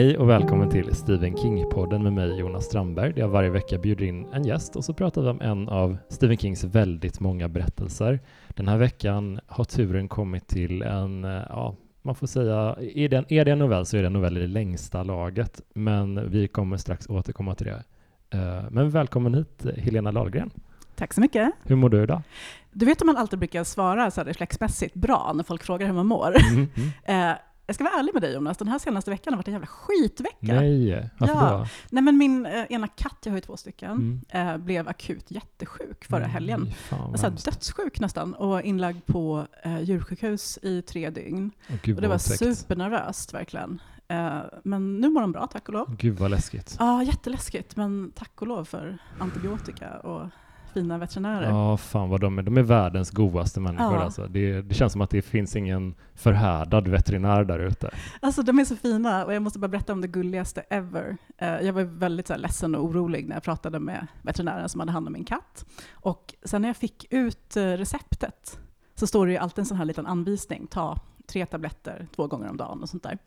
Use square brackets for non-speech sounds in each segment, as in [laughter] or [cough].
Hej och välkommen till Stephen King-podden med mig Jonas Strandberg där jag varje vecka bjuder in en gäst och så pratar vi om en av Stephen Kings väldigt många berättelser. Den här veckan har turen kommit till en, eh, ja, man får säga, är det, en, är det en novell så är det en novell i det längsta laget, men vi kommer strax återkomma till det. Eh, Men välkommen hit Helena Lahlgren. Tack så mycket. Hur mår du idag? Du vet att man alltid brukar svara så reflexmässigt bra när folk frågar hur man mår. Mm, mm. [laughs] Jag ska vara ärlig med dig Jonas, den här senaste veckan har varit en jävla skitvecka. Nej, varför Ja. då? Nej men min eh, ena katt, jag har ju två stycken, Mm. eh, blev akut jättesjuk förra helgen. Nej, fan Alltså, dödssjuk nästan och inlagd på eh, djursjukhus i tre dygn. Åh, Gud, Och det var otäckt. supernervöst verkligen. Eh, men nu mår de bra, tack och lov. Gud vad läskigt. Ja, jätteläskigt, men tack och lov för antibiotika och fina veterinärer. Ja, fan vad de är. De är världens godaste människor Ja. alltså. Det, det känns som att det finns ingen förhärdad veterinär där ute. Alltså de är så fina och jag måste bara berätta om det gulligaste ever. Eh, Jag var väldigt så här, ledsen och orolig när jag pratade med veterinären som hade hand om min katt. Och sen när jag fick ut eh, receptet så står det ju alltid en sån här liten anvisning. Ta tre tabletter två gånger om dagen och sånt där.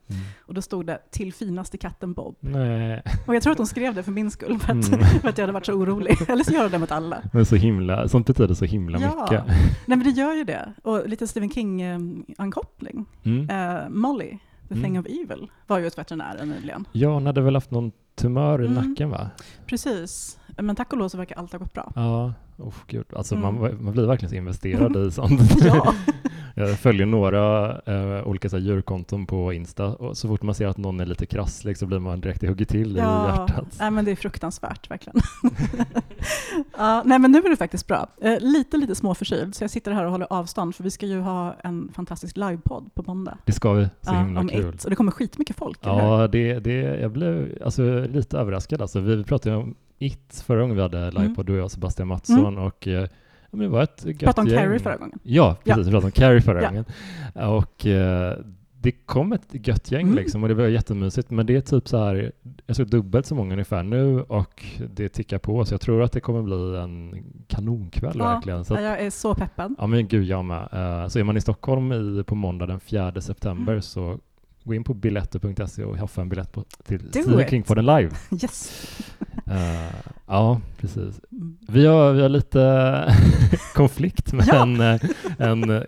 Och då stod det till finaste katten Bob. Nej, Och jag tror att de skrev det för min skull, för att, Mm. [laughs] för att jag hade varit så orolig. [laughs] Eller så gör de det mot alla. men så himla, sånt betyder så himla Ja. mycket. Nej men det gör ju det. Och lite Stephen King-ankoppling. Mm. Eh, Molly, The Mm. Thing of Evil, var ju hos veterinären nyligen. Ja, hon hade väl haft någon tumör i Mm. nacken va? Precis. Men tack och lov så verkar allt ha gått bra. Ja, oh, gud. Alltså Mm. man, man blir verkligen så investerad [laughs] i sånt. Ja. Jag följer några eh, olika så här, djurkonton på Insta och så fort man ser att någon är lite krasslig så blir man direkt hugger till i Ja, hjärtat. nej, men det är fruktansvärt verkligen. [laughs] ja, nej, men nu är det faktiskt bra. Eh, lite, lite småförkyld, så jag sitter här och håller avstånd, för vi ska ju ha en fantastisk livepodd på måndag. Det ska vi, så himla om kul. Och det kommer skitmycket folk? Ja, det, det, jag blev alltså, lite överraskad. Alltså, vi pratade om It förra gången vi hade live Mm. du och jag, Sebastian Mattsson. Och, eh, men det var ett gött Pratade om gäng. Carrie förra gången. Ja, Ja. precis. Vi pratade om Carrie förra Ja. gången. Och eh, det kom ett gött gäng Mm. liksom och det var jättemysigt. Men det är typ så här, jag såg dubbelt så många ungefär nu och det tickar på. Så jag tror att det kommer bli en kanonkväll Ja, verkligen. Så Ja, att, jag är så peppad. Ja men gud, jag med. Eh, Så är man i Stockholm i, på måndag den 4 september Mm. så gå in på biletter.se och haffa en biljett på, till Do Stephen it. King på den live. [laughs] Yes! Eh, ja, precis. Vi har, vi har lite [laughs] konflikt med Ja. en, eh, en,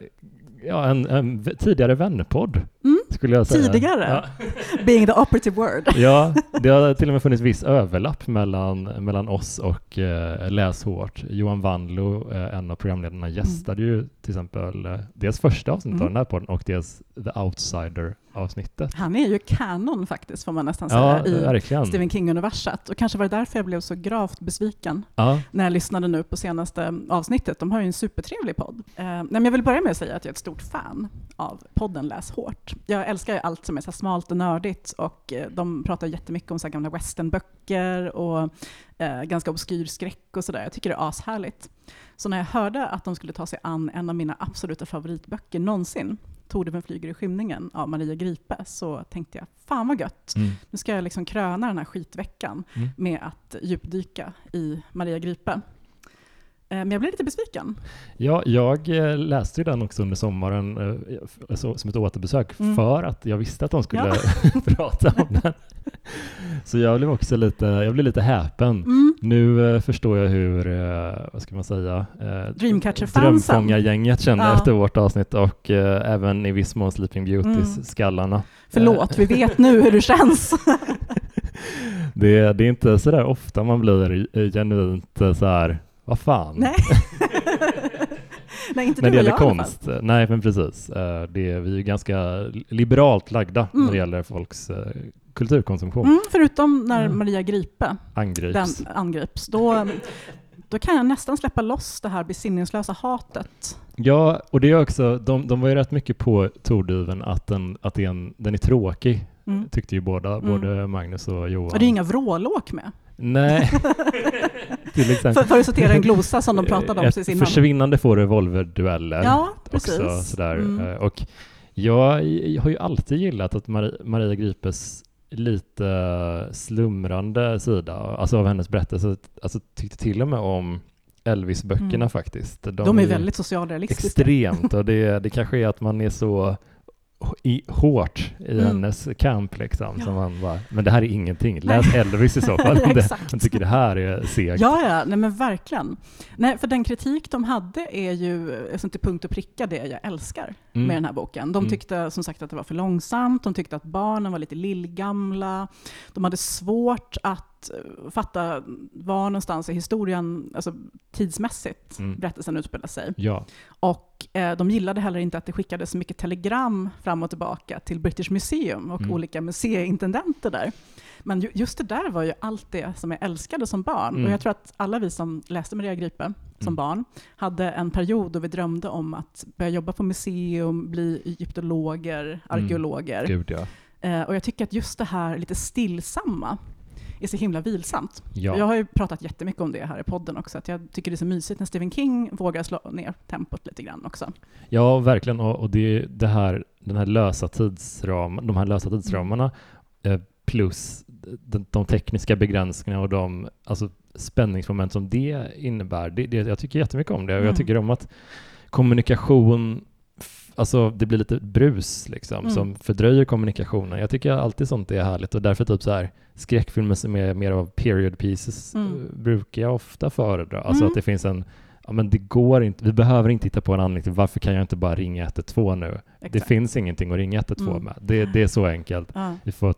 ja, en, en tidigare vännerpodd, Mm. skulle jag säga. Tidigare? Ja. [laughs] Being the operative word. Ja, det har till och med funnits viss överlapp mellan, mellan oss och eh, Läs hårt. Johan Wanlo, eh, en av programledarna, gästade ju till exempel eh, dels första avsnittet av Mm. den här podden och dels The Outsider-avsnittet. Han är ju kanon faktiskt, får man nästan Ja, säga, i verkligen. Stephen King-universat. Och kanske var det därför jag blev så gravt besviken Ja, när jag lyssnade nu på senaste avsnittet. De har ju en supertrevlig podd. Eh, nej, men jag vill börja med att säga att jag är ett stort fan av podden Läs hårt. Jag älskar ju allt som är så smalt och nördigt och eh, de pratar jättemycket om så gamla westernböcker och eh, ganska obskyr skräck och sådär. Jag tycker det är ashärligt. Så när jag hörde att de skulle ta sig an en av mina absoluta favoritböcker någonsin, Tordeven flyger i skymningen av Maria Gripe, så tänkte jag, fan vad gött. mm. Nu ska jag liksom kröna den här skitveckan Mm. med att djupdyka i Maria Gripe. Eh, Men jag blev lite besviken. Ja, jag eh, läste ju den också under sommaren eh, f- så, som ett återbesök Mm. för att jag visste att de skulle Ja. [laughs] prata om den. Så jag blev också lite, jag blev lite häpen. Mm. Nu förstår jag hur, vad ska man säga. Drömfångargänget kände Ja. efter vårt avsnitt och även i viss mån Sleeping Beauties-skallarna. Förlåt, vi vet nu hur det känns. [laughs] Det, det är inte så där ofta man blir genuint så här, vad fan? Nej. [laughs] Nej, inte när det gäller jag konst. Nej, men precis. Eh, Det är, vi är ju ganska liberalt lagda Mm. när det gäller folks eh, kulturkonsumtion. Mm, förutom när Ja. Maria Gripe Angrips. den angrips. Då, då kan jag nästan släppa loss det här besinningslösa hatet. Ja, och det är också, de, de var ju rätt mycket på Torduven att, den, att det är en, den är tråkig, Mm. tyckte ju båda, Mm. både Magnus och Johan. Och det är inga vrålåk med. Nej, [laughs] till exempel. För, för att citera en glosa som de pratade om precis innan. försvinnande få revolverdueller. Ja, precis. också sådär. Mm. Eh, Och jag, jag har ju alltid gillat att Maria, Maria Gripes lite slumrande sida, alltså av hennes berättelse, alltså tyckte till och med om Elvis-böckerna Mm. faktiskt. De är väldigt socialrealistiska. extremt och det, det kanske är att man är så i, hårt i Mm. hennes camp liksom. Ja. Som man bara, men det här är ingenting. Läs Elvis i så fall. [laughs] om man tycker det här är segt. Ja, ja, nej men verkligen. Nej, för den kritik de hade är ju alltså, till punkt och pricka det jag älskar Mm. med den här boken. De Mm. tyckte som sagt att det var för långsamt, de tyckte att barnen var lite lillgamla, de hade svårt att eh, fatta var någonstans i historien, alltså tidsmässigt, Mm. berättelsen utspelar sig. Ja. Och eh, de gillade heller inte att det skickades så mycket telegram fram och tillbaka till British Museum och Mm. olika museiintendenter där. Men ju, just det där var ju allt det som jag älskade som barn. Mm. Och jag tror att alla vi som läste Maria Gripe som Mm. barn hade en period då vi drömde om att börja jobba på museum, bli egyptologer, arkeologer. Gud ja. Eh, och jag tycker att just det här lite stillsamma är så himla vilsamt. ja. Jag har ju pratat jättemycket om det här i podden också, att jag tycker det är så mysigt när Stephen King vågar slå ner tempot lite grann också. Ja, verkligen. Och, och det det här, den här lösa tidsram, de här lösa tidsramarna eh, plus de, de tekniska begränsningarna och de alltså, spänningsmoment som det innebär. Det, det, jag tycker jättemycket om det och Mm. jag tycker om att kommunikation Alltså det blir lite brus liksom Mm. som fördröjer kommunikationen. Jag tycker alltid sånt är härligt och därför typ så här skräckfilmer som är mer av period pieces Mm. eh, brukar jag ofta föredra. Alltså Mm. att det finns en ja men det går inte, vi behöver inte hitta på en anledning till varför kan jag inte bara ringa 112 nu? Det Exakt. finns ingenting att ringa 112 Mm. med. Det, det är så enkelt. Ja. Vi får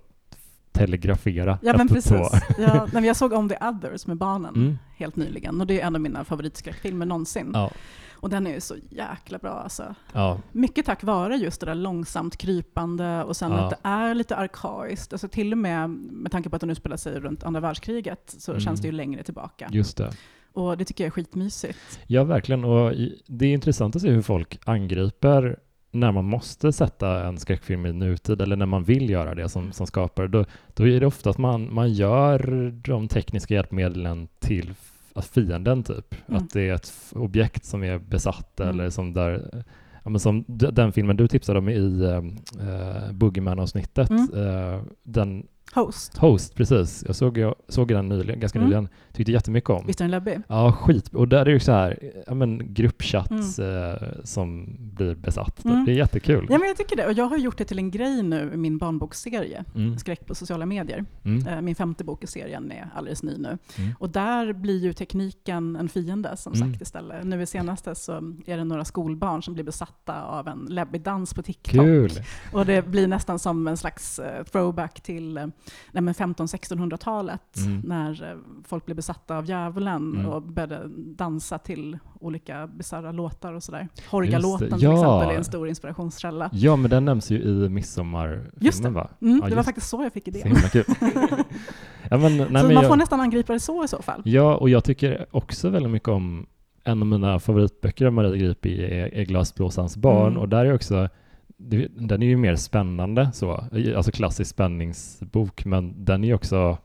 telegrafera Ja men 112. precis. Ja, [laughs] men jag såg om The Others med barnen Mm. helt nyligen och det är en av mina favoritskräckfilmer någonsin. Ja, Och den är ju så jäkla bra alltså. ja, Mycket tack vare just det där långsamt krypande och sen Ja. att det är lite arkaiskt. Alltså till och med med tanke på att den utspelar sig runt andra världskriget så Mm. känns det ju längre tillbaka. just det. Och det tycker jag är skitmysigt. Ja, verkligen. Och det är intressant att se hur folk angriper när man måste sätta en skräckfilm i nutid eller när man vill göra det som, som skapare. Då, då är det ofta att man, man gör de tekniska hjälpmedlen till att fienden typ. Mm. Att det är ett objekt som är besatt Mm. eller som där Ja, men som den filmen du tipsade om i uh, Boogeyman-avsnittet, Mm. eh, den Host. Host, precis. Jag såg, jag såg den nyligen, ganska Mm. nyligen. Tyckte jättemycket om. Visst är den läbbig? Ja, skit. Och där är det ju så här, ja men gruppchatt Mm. eh, som blir besatt. Mm. Det är jättekul. Ja men jag tycker det. Och jag har gjort det till en grej nu i min barnboksserie. Mm. Skräck på sociala medier. Mm. Eh, Min femte bok i serien är alldeles ny nu. Mm. Och där blir ju tekniken en fiende som Mm. sagt istället. Nu i senaste så är det några skolbarn som blir besatta av en läbbig dans på TikTok. Kul! Och det blir nästan som en slags eh, throwback till eh, nej, men 1500-1600-talet Mm. när eh, folk blev besatta av djävulen Mm. och började dansa till olika bisarra låtar och sådär. Horgalåten Just till. Ja. exempel är en stor inspirationskälla. Ja, men den nämns ju i Just midsommarfilmen det. va? Mm, Ja, det var just- faktiskt så jag fick Så idén. kul. [laughs] ja, men, nej, så men man jag, får nästan angripa det så i så fall. Ja, och jag tycker också väldigt mycket om en av mina favoritböcker av Marie Gripi är, är Glasblåsarens barn Mm. och där är också den är ju mer spännande så, alltså klassisk spänningsbok, men den är ju också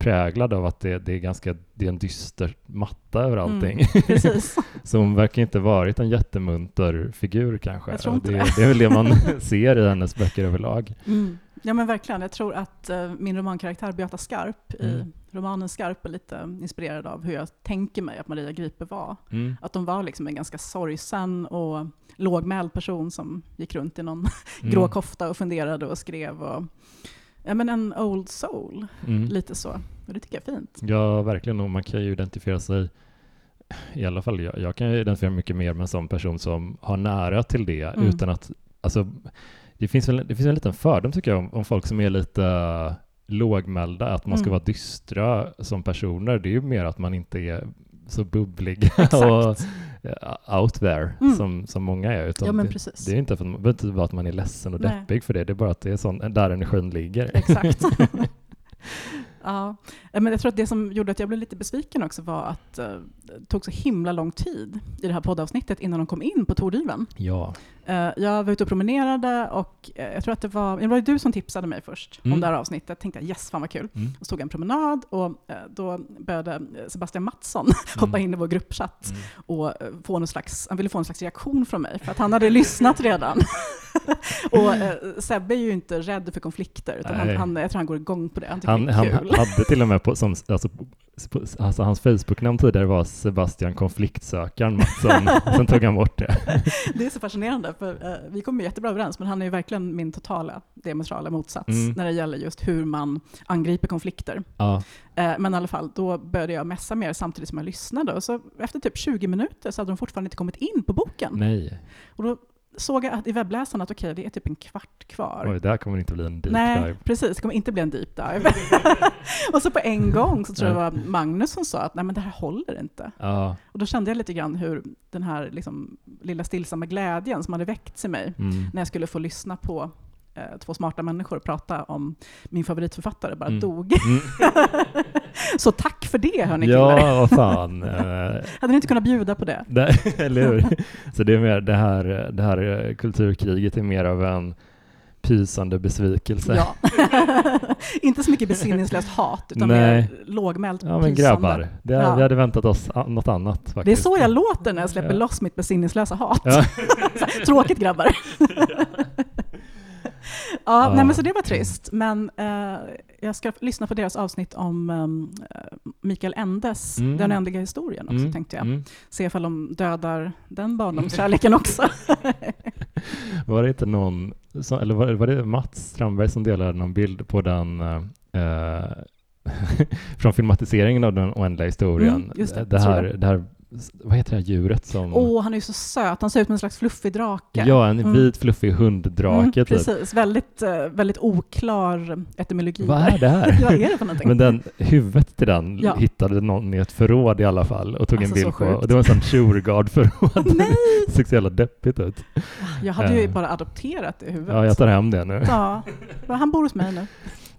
präglad av att det, det är ganska, det är en dyster matta över allting. Mm, så hon verkar inte varit en jättemunter figur kanske. Det, det. det är väl det man [laughs] ser i hennes böcker överlag. Mm. Ja men verkligen. Jag tror att eh, min romankaraktär Beata Skarp i Mm. romanen Skarp är lite inspirerad av hur jag tänker mig att Maria Gripe var. Mm. Att de var liksom en ganska sorgsen och lågmäld person som gick runt i någon [laughs] Mm. grå kofta och funderade och skrev. Och, ja, men en old soul, Mm. lite så. Och det tycker jag är fint. Ja, verkligen. Och man kan ju identifiera sig, i alla fall jag, jag kan ju identifiera mycket mer med en sån person som har nära till det Mm. utan att, alltså, det finns väl det finns en liten fördom tycker jag om, om folk som är lite uh, lågmälda, att man ska Mm. vara dystra som personer. Det är ju mer att man inte är så bubblig [laughs] och out there Mm. som, som många är. Utan Ja det, det är inte för att, inte vara att man är ledsen och Nej. deppig för det, det är bara att det är sån, där energin ligger. Exakt. [laughs] [laughs] ja. Eh, Men jag tror att det som gjorde att jag blev lite besviken också var att eh, det tog så himla lång tid i det här poddavsnittet innan de kom in på Tordyven. Ja. Eh, Jag var ute och promenerade och eh, jag tror att det var, det var du som tipsade mig först Mm. om det här avsnittet. tänkte jag yes, fan vad kul. Mm. Och så tog jag en promenad och eh, då började Sebastian Mattsson [laughs] hoppa Mm. in i vår gruppchatt Mm. och få någon slags, han ville få en slags reaktion från mig för att han hade lyssnat [laughs] redan. [laughs] och eh, Sebbe är ju inte rädd för konflikter, utan han, han, jag tror han går igång på det. Han Han, det han hade till och med på, som, alltså, på, alltså hans Facebook-namn tidigare var Sebastian Konfliktsökaren Mattsson, sen tog han bort det. Det är så fascinerande, för eh, vi kommer jättebra överens, men han är ju verkligen min totala diametrala motsats Mm. när det gäller just hur man angriper konflikter. Ja, Eh, men i alla fall, då började jag messa mer samtidigt som jag lyssnade. Och så efter typ 20 minuter så hade de fortfarande inte kommit in på boken. nej. Och då såg jag att i webbläsaren att okej, det är typ en kvart kvar. Oj, det här kommer inte bli en deep Nej, dive. precis. Det kommer inte bli en deep dive. [laughs] och så på en gång så tror jag det var Magnus som sa att nej men det här håller inte. Ja, Och då kände jag lite grann hur den här liksom, lilla stillsamma glädjen som hade väckts i mig mm. när jag skulle få lyssna på eh, två smarta människor prata om min favoritförfattare bara Mm. dog. Mm. [laughs] Så tack för det hörni killar. Ja, vad fan. Eh, [laughs] Hade ni inte kunnat bjuda på det? [laughs] det, eller hur? Så det är mer det här, det här eh, kulturkriget är mer av en pysande besvikelse. Ja. inte så mycket besinningslöst hat, utan Nej. mer lågmält Ja men pysande. grabbar, det, Ja. vi hade väntat oss något annat faktiskt. Det är så jag låter när jag släpper Ja. loss mitt besinningslösa hat. Ja. Tråkigt grabbar. Ja, Ja. Nej, men så det var trist. Men eh, jag ska lyssna på deras avsnitt om um, Mikael Endes Mm. Den ändliga historien också, Mm, tänkte jag. mm. Se ifall de dödar den barndomskärleken också. [laughs] Var det inte någon, som, eller var, var det Mats Strandberg som delade någon bild på den eh, [laughs] från filmatiseringen av den oändliga historien? Mm, det, det, här, jag. det här, vad heter det här djuret som... Åh, han är ju så söt. Han ser ut som en slags fluffig drake. Ja, en Mm. vit fluffig hunddrake Mm, typ. Precis, väldigt, eh, väldigt oklar etymologi. Vad är det här? [laughs] Vad är det för någonting? Men den, huvudet till den Ja. hittade någon i ett förråd i alla fall och tog Alltså, en bild på. Och det var en sån Shurgard-förråd. [laughs] Nej! det [laughs] såg så jävla deppigt ut. Jag hade ju Eh. bara adopterat det huvudet. Ja, jag tar hem det nu. Ja, han bor hos mig nu.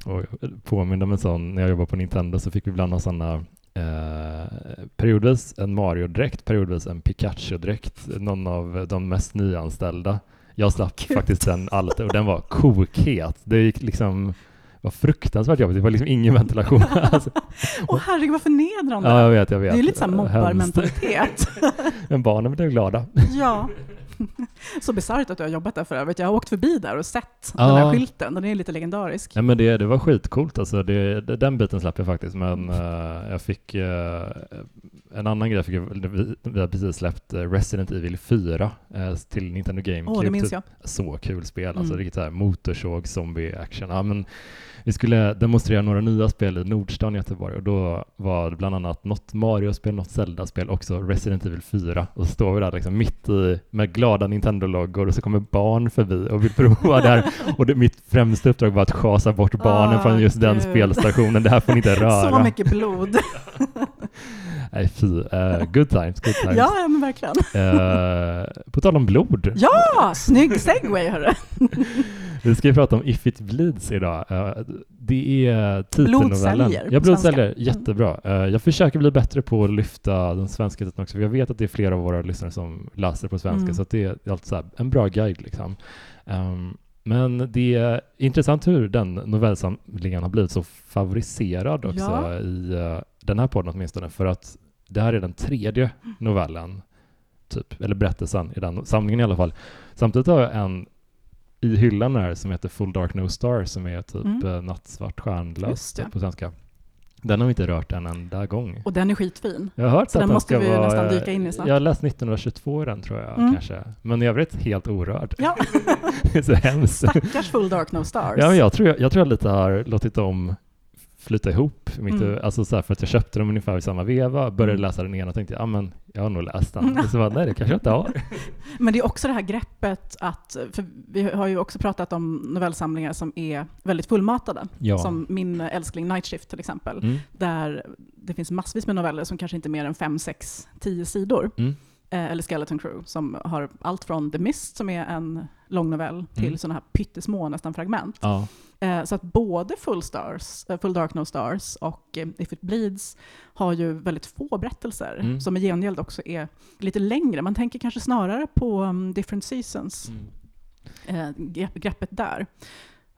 Och påminner om en sån, när jag jobbade på Nintendo så fick vi ibland ha sådana eh, periodvis en Mario-dräkt, periodvis en Pikachu-dräkt, någon av de mest nyanställda. Jag slapp Gud. faktiskt den alltid och den var kokhet. Det gick liksom var fruktansvärt jobbigt. Det var liksom ingen ventilation. alltså, [laughs] Åh herregud vad förnedrande. ja, jag vet, jag vet. det är ju lite såhär mobbarmentalitet. [laughs] Men barnen blev glada. ja. [laughs] Så bisarrt att du har jobbat där för övrigt. Jag har åkt förbi där och sett Ja. den här skylten. Den är lite legendarisk. Ja, men det, det var skitcoolt alltså. Det, det, den biten slapp jag faktiskt, men eh, jag fick eh, en annan grej. Fick jag, vi, vi har precis släppt eh, Resident Evil 4 eh, till Nintendo GameCube. Åh, det minns Typ jag. Så kul spel, alltså Mm. riktigt så här motorsåg, zombie action. Ja, men vi skulle demonstrera några nya spel i Nordstan i Göteborg och då var det bland annat något Mario-spel, något Zelda-spel, också Resident Evil 4. Och så står vi där liksom mitt i med glada Nintendo-loggor och så kommer barn förbi och vill prova det här. [laughs] Och det, mitt främsta uppdrag var att schasa bort barnen Ah, från just den gud. spelstationen. Det här får ni inte [laughs] röra. Så mycket blod. [laughs] Nej, fy. Eh, good times, good times. ja, ja, men verkligen. Eh, på tal om blod. Ja, snygg segway hörru. Vi ska ju prata om If It Bleeds idag. Eh, det är titelnovellen. Ja, blodceller. svenska. Jättebra. Eh, jag försöker bli bättre på att lyfta den svenska titeln också, för jag vet att det är flera av våra lyssnare som läser på svenska, Mm. så det är alltid en bra guide. Liksom. Ehm, men det är intressant hur den novellsamlingen har blivit så favoriserad också Ja. i eh, den här podden åtminstone, för att det här är den tredje novellen, typ, eller berättelsen i den samlingen i alla fall. Samtidigt har jag en i hyllan här som heter Full Dark No Star som är typ Mm. mm. nattsvart stjärnlös Just det. på svenska. Den har vi inte rört en enda gång. Och den är skitfin. Jag har hört Så att den den måste vi vara, nästan dyka in i snart. Jag har läst 1922 den tror jag Mm. kanske. Men i övrigt helt orörd. Ja, [laughs] det är så hemskt. stackars Full Dark No Stars. Ja, men jag, tror, jag tror jag lite har låtit dem flyta ihop. Mm. Alltså så för att jag köpte dem ungefär i samma veva, började Mm. läsa den ena och tänkte ja men jag har nog läst den. Och så bara, nej det kanske jag inte har. [laughs] Men det är också det här greppet att, för vi har ju också pratat om novellsamlingar som är väldigt fullmatade. Ja. Som min älskling Night Shift till exempel. Mm. Där det finns massvis med noveller som kanske inte är mer än 5, 6, 10 sidor. Mm. Eh, eller Skeleton Crew som har allt från The Mist som är en lång novell till Mm. sådana här pyttesmå nästan fragment. Ja. Eh, så att både Full, Stars, eh, Full Dark No Stars och eh, If It Bleeds har ju väldigt få berättelser Mm. som i gengäld också är lite längre. Man tänker kanske snarare på um, Different Seasons, Mm. grepp, greppet där.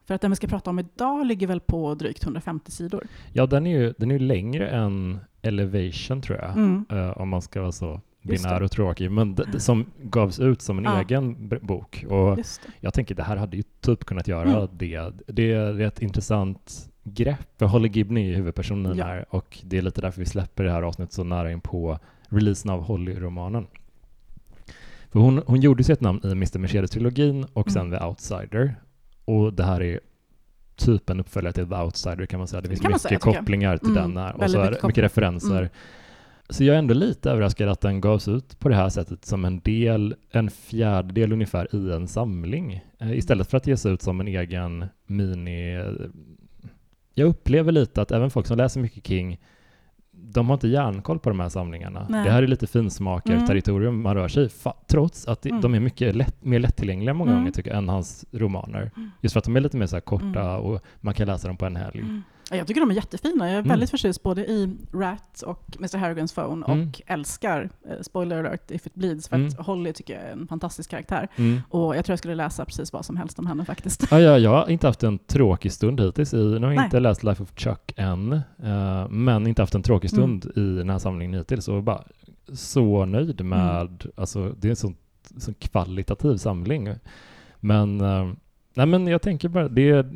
För att den vi ska prata om idag ligger väl på drygt 150 sidor. Ja, den är ju den är ju längre än Elevation tror jag. Mm. Eh, om man ska vara så binär och tråkig, men d- som gavs ut som en Ja. egen b- bok. Och jag tänker det här hade ju typ kunnat göra Mm. det. Det är ett intressant grepp, för Holly Gibney är huvudpersonen Ja. här och det är lite därför vi släpper det här avsnittet så nära in på releasen av Holly-romanen. För hon, hon gjorde sig ett namn i Mr. Mercedes-trilogin och sen Mm. The Outsider. Och det här är typ en uppföljare till The Outsider kan man säga. Det finns mycket säga, kopplingar till Mm, den här och så är mycket mycket referenser. Mm. Så jag är ändå lite överraskad att den gavs ut på det här sättet som en del, en fjärdedel ungefär i en samling. Eh, istället för att ges ut som en egen mini... Jag upplever lite att även folk som läser mycket King, de har inte järnkoll på de här samlingarna. Nej. Det här är lite finsmakarterritorium man rör sig i, trots att Mm. de är mycket lätt, mer lättillgängliga många Mm. gånger tycker jag, än hans romaner. Mm. Just för att de är lite mer så korta Mm. och man kan läsa dem på en helg. Mm. Ja, Jag tycker de är jättefina. Jag är Mm. väldigt förtjust både i Rat och Mr. Harrigans Phone Mm. och älskar, eh, spoiler alert, If It Bleeds, för Mm. att Holly tycker jag är en fantastisk karaktär. Mm. Och jag tror jag skulle läsa precis vad som helst om henne faktiskt. Ja, ja, jag har inte haft en tråkig stund hittills. I, nu har jag Nej. inte läst Life of Chuck än, eh, men inte haft en tråkig Mm. stund i den här samlingen hittills. Och bara så nöjd med, alltså det är en sån, sån kvalitativ samling. Men, eh, nej men jag tänker bara, det är,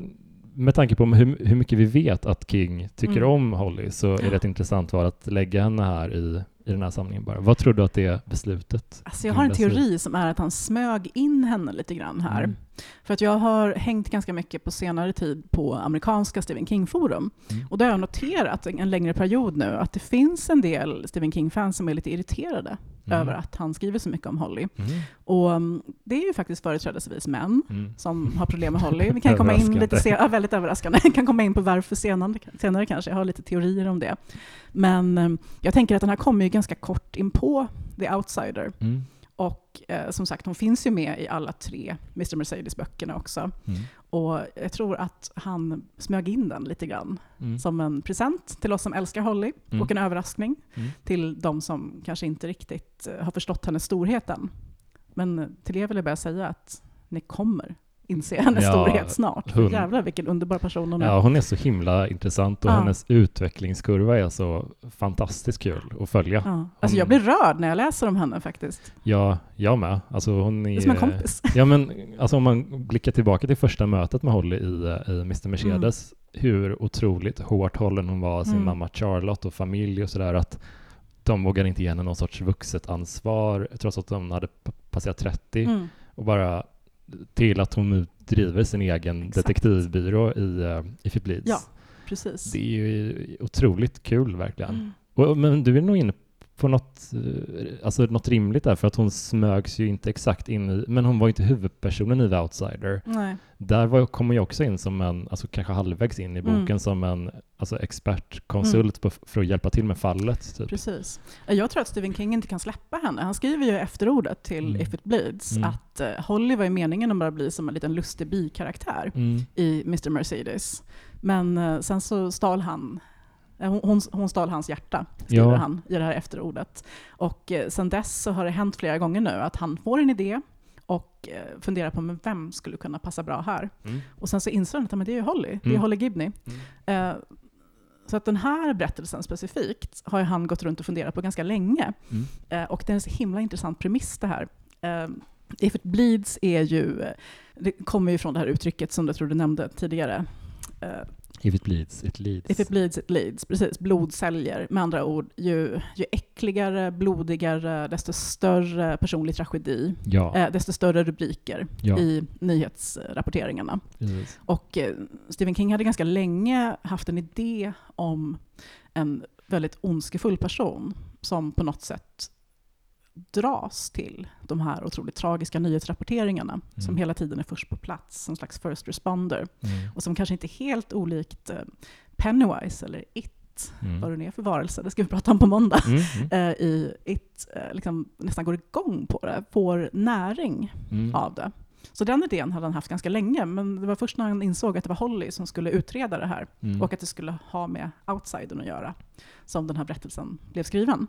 med tanke på hur, hur mycket vi vet att King tycker Mm. om Holly så är det ett intressant val att lägga henne här i, i den här samlingen bara. Vad tror du att det är beslutet? Alltså jag har en teori som är att han smög in henne lite grann här. Mm. För att jag har hängt ganska mycket på senare tid på amerikanska Stephen King-forum. Mm. Och där har jag noterat en, en längre period nu att det finns en del Stephen King-fans som är lite irriterade Mm. över att han skriver så mycket om Holly. Mm. Och um, det är ju faktiskt företrädesvis män Mm. som har problem med Holly. Vi kan komma in lite senare, ja, väldigt överraskande. Vi kan komma in på varför senare, senare kanske. Jag har lite teorier om det. Men um, jag tänker att den här kommer ju ganska kort in på The Outsider. Mm. Och eh, som sagt, hon finns ju med i alla tre Mr. Mercedes-böckerna också. Mm. Och jag tror att han smög in den lite grann Mm. som en present till oss som älskar Holly Mm. och en överraskning Mm. till de som kanske inte riktigt eh, har förstått hennes storhet än. Men till er vill jag bara säga att ni kommer inse hennes Ja, storhet snart. Hon- Jävlar vilken underbar person hon är. Ja, hon är så himla intressant och Ja. hennes utvecklingskurva är så fantastiskt kul att följa. Ja, Ja. Alltså Hon- jag blir rörd när jag läser om henne faktiskt. jag med. Alltså hon är... Det är som en kompis. [laughs] Ja, men alltså om man blickar tillbaka till första mötet med Holly i, eh, i Mr. Mercedes, hur otroligt hårt hållen hon var sin Mm. mamma Charlotte och familj och sådär, att de vågade inte ge henne någon sorts vuxet ansvar trots att de hade passerat 30 Mm. och bara till att hon nu driver sin egen Exakt. detektivbyrå i uh, If It Bleeds. Ja, precis. Det är ju otroligt kul verkligen. Mm. Och, men du är nog inne på något, eh, alltså något rimligt där, för att hon smögs ju inte exakt in i, men hon var ju inte huvudpersonen i The Outsider. Nej. Där var, hon ju också in som en, alltså kanske halvvägs in i boken, Mm. som en alltså expertkonsult på, för att hjälpa till med fallet. Typ. Precis. Jag tror att Stephen King inte kan släppa henne. Han skriver ju i efterordet till Mm. If It Bleeds Mm. att uh, Holly var i meningen att bara bli som en liten lustig bikaraktär Mm. i Mr. Mercedes. Men eh, sen så stal han eh, hon, hon, hon stal hans hjärta, skriver Ja. han i det här efterordet. Och eh, sen dess så har det hänt flera gånger nu att han får en idé och eh, funderar på men vem skulle kunna passa bra här. Mm. Och sen så inser han att men det är ju Holly, det är Mm. Holly Gibney. Mm. Eh, så att den här berättelsen specifikt har han gått runt och funderat på ganska länge. Mm. Eh, och det är en så himla intressant premiss det här. Eh, If it bleeds är ju, eh, det kommer ju från det här uttrycket som jag tror du nämnde tidigare. If it bleeds, it leads. If it bleeds, it leads. Precis, blod säljer. Med andra ord, ju, ju äckligare, blodigare, desto större personlig tragedi, ja, eh, desto större rubriker ja i nyhetsrapporteringarna. precis. Och eh, Stephen King hade ganska länge haft en idé om en väldigt ondskefull person som på något sätt dras till de här otroligt tragiska nyhetsrapporteringarna som Mm. hela tiden är först på plats, som slags first responder. Mm. Och som kanske inte är helt olikt eh, Pennywise eller It, Mm. vad det är för varelse, det ska vi prata om på måndag, Mm. Mm. [laughs] eh, i It eh, liksom nästan går igång på det, får näring Mm. av det. Så den idén hade han haft ganska länge, men det var först när han insåg att det var Holly som skulle utreda det här Mm. och att det skulle ha med outsidern att göra som den här berättelsen blev skriven.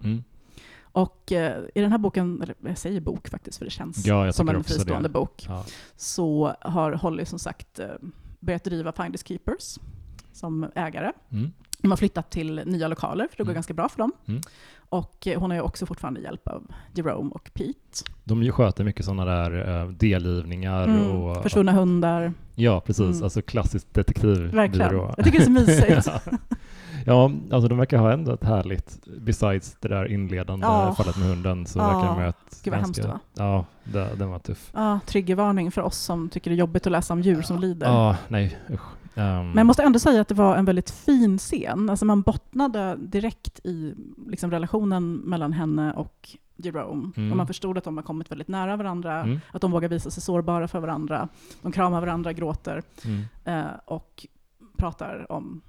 Och eh, i den här boken, eller jag säger bok faktiskt för det känns Ja, som en fristående det. bok, Ja. så har Holly som sagt eh, börjat driva Finders Keepers som ägare. Mm. De har flyttat till nya lokaler, för det går Mm. ganska bra för dem. Mm. Och eh, hon har ju också fortfarande hjälp av Jerome och Pete. De ju sköter mycket sådana där delgivningar Mm, och... Försvunna hundar. Ja, precis. Mm. Alltså klassiskt detektivbyrå. Verkligen. Jag tycker det är så [laughs] mysigt. ja, alltså de verkar ha ändå ett härligt, besides det där inledande Ja. fallet med hunden, så Ja. verkar de ha ett Gud vad hemskt det var. Ja, det, den var tuff. Ja, triggervarning för oss som tycker det är jobbigt att läsa om djur som lider. Ja, nej usch. Ehm, Men jag måste ändå säga att det var en väldigt fin scen. Alltså man bottnade direkt i liksom relationen mellan henne och Jerome. Mm. Och man förstod att de har kommit väldigt nära varandra, mm, att de vågar visa sig sårbara för varandra. De kramar varandra, gråter mm, eh, och pratar om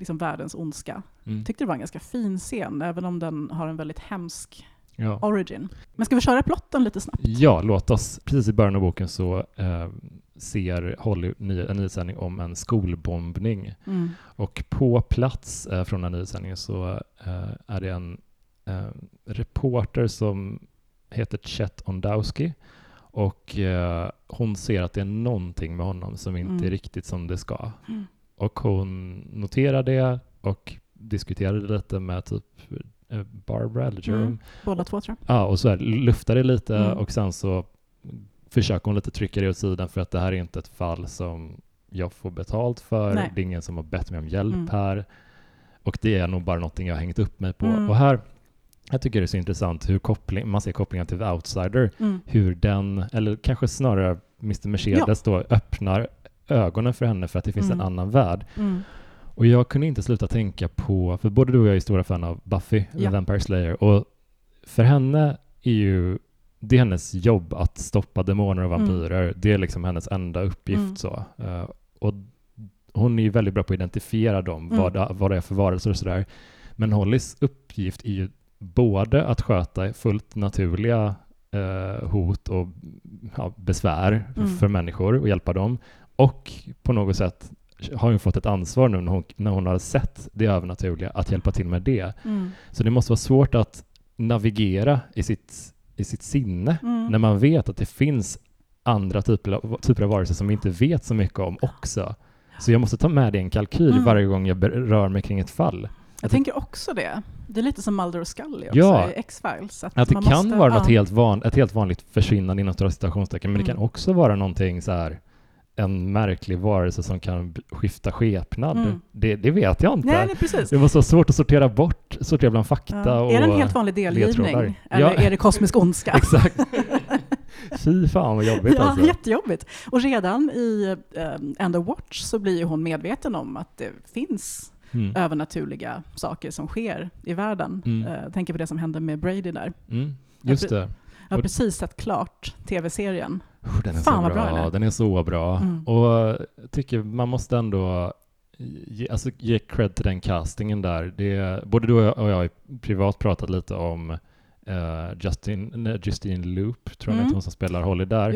liksom världens ondska. mm. Jag tyckte det var en ganska fin scen, även om den har en väldigt hemsk Ja. origin. Men ska vi köra plotten lite snabbt? ja, låt oss. Precis i början av boken så eh, ser Holly ny, en nyhetssändning om en skolbombning. Mm. Och på plats eh, från den här nyhetssändningen så eh, är det en eh, reporter som heter Chet Ondowski. Och eh, hon ser att det är någonting med honom som inte Mm. är riktigt som det ska. Mm. Och hon noterar det och diskuterar det lite med typ eh, Barbara eller Jerome. Mm. Båda två tror jag. Ja, och så här, luftar det lite Mm. och sen så försöker hon lite trycka det åt sidan för att det här är inte ett fall som jag får betalt för. Nej. Det är ingen som har bett mig om hjälp Mm. här. Och det är nog bara någonting jag har hängt upp mig på. Mm. Och här, jag tycker det är så intressant hur koppling, man ser kopplingen till The Outsider, Mm. hur den, eller kanske snarare Mr. Mercedes då öppnar ögonen för henne för att det finns Mm. en annan värld. Mm. Och jag kunde inte sluta tänka på, för både du och jag är stora fan av Buffy, Ja. Vampire Slayer, och för henne är ju det är hennes jobb att stoppa demoner och Mm. vampyrer. Det är liksom hennes enda uppgift. Mm. så. Eh, och hon är ju väldigt bra på att identifiera dem, Mm. vad, det, vad det är för varelser och sådär. Men Hollys uppgift är ju både att sköta fullt naturliga eh, hot och ja, besvär Mm. för människor och hjälpa dem. Och på något sätt har hon fått ett ansvar nu när hon, när hon har sett det övernaturliga att hjälpa till med det. Mm. Så det måste vara svårt att navigera i sitt, i sitt sinne Mm. när man vet att det finns andra typer av, typer av varelser som vi inte vet så mycket om också. Så jag måste ta med det i en kalkyl Mm. varje gång jag rör mig kring ett fall. Jag tänker också det. Det är lite som Mulder och Scully också Ja. i X-Files. Att det man kan måste- vara något ja. helt van, ett helt vanligt försvinnande inom stora citationstecken, men det Mm. kan också vara någonting så här en märklig varelse som kan skifta skepnad. Mm. Det, det vet jag inte. Nej, nej. Det var så svårt att sortera bort, sortera bland fakta Ja. och... Är det en helt vanlig delgivning? Eller Ja. är det kosmisk ondska? [laughs] Exakt. Fy fan vad jobbigt ja, alltså. jättejobbigt. Och redan i um, End of Watch så blir ju hon medveten om att det finns Mm. övernaturliga saker som sker i världen. Mm. Jag tänker på det som hände med Brady där. Mm. Just det. Jag har precis sett klart tv-serien. Den är Fan, så vad bra. bra den är. så bra. Mm. Och tycker man måste ändå ge, alltså, ge cred till den castingen där. Det, både du och jag, har privat pratat lite om eh, Justin, nej, Justine Loop, tror jag Mm. hon som spelar Holly där.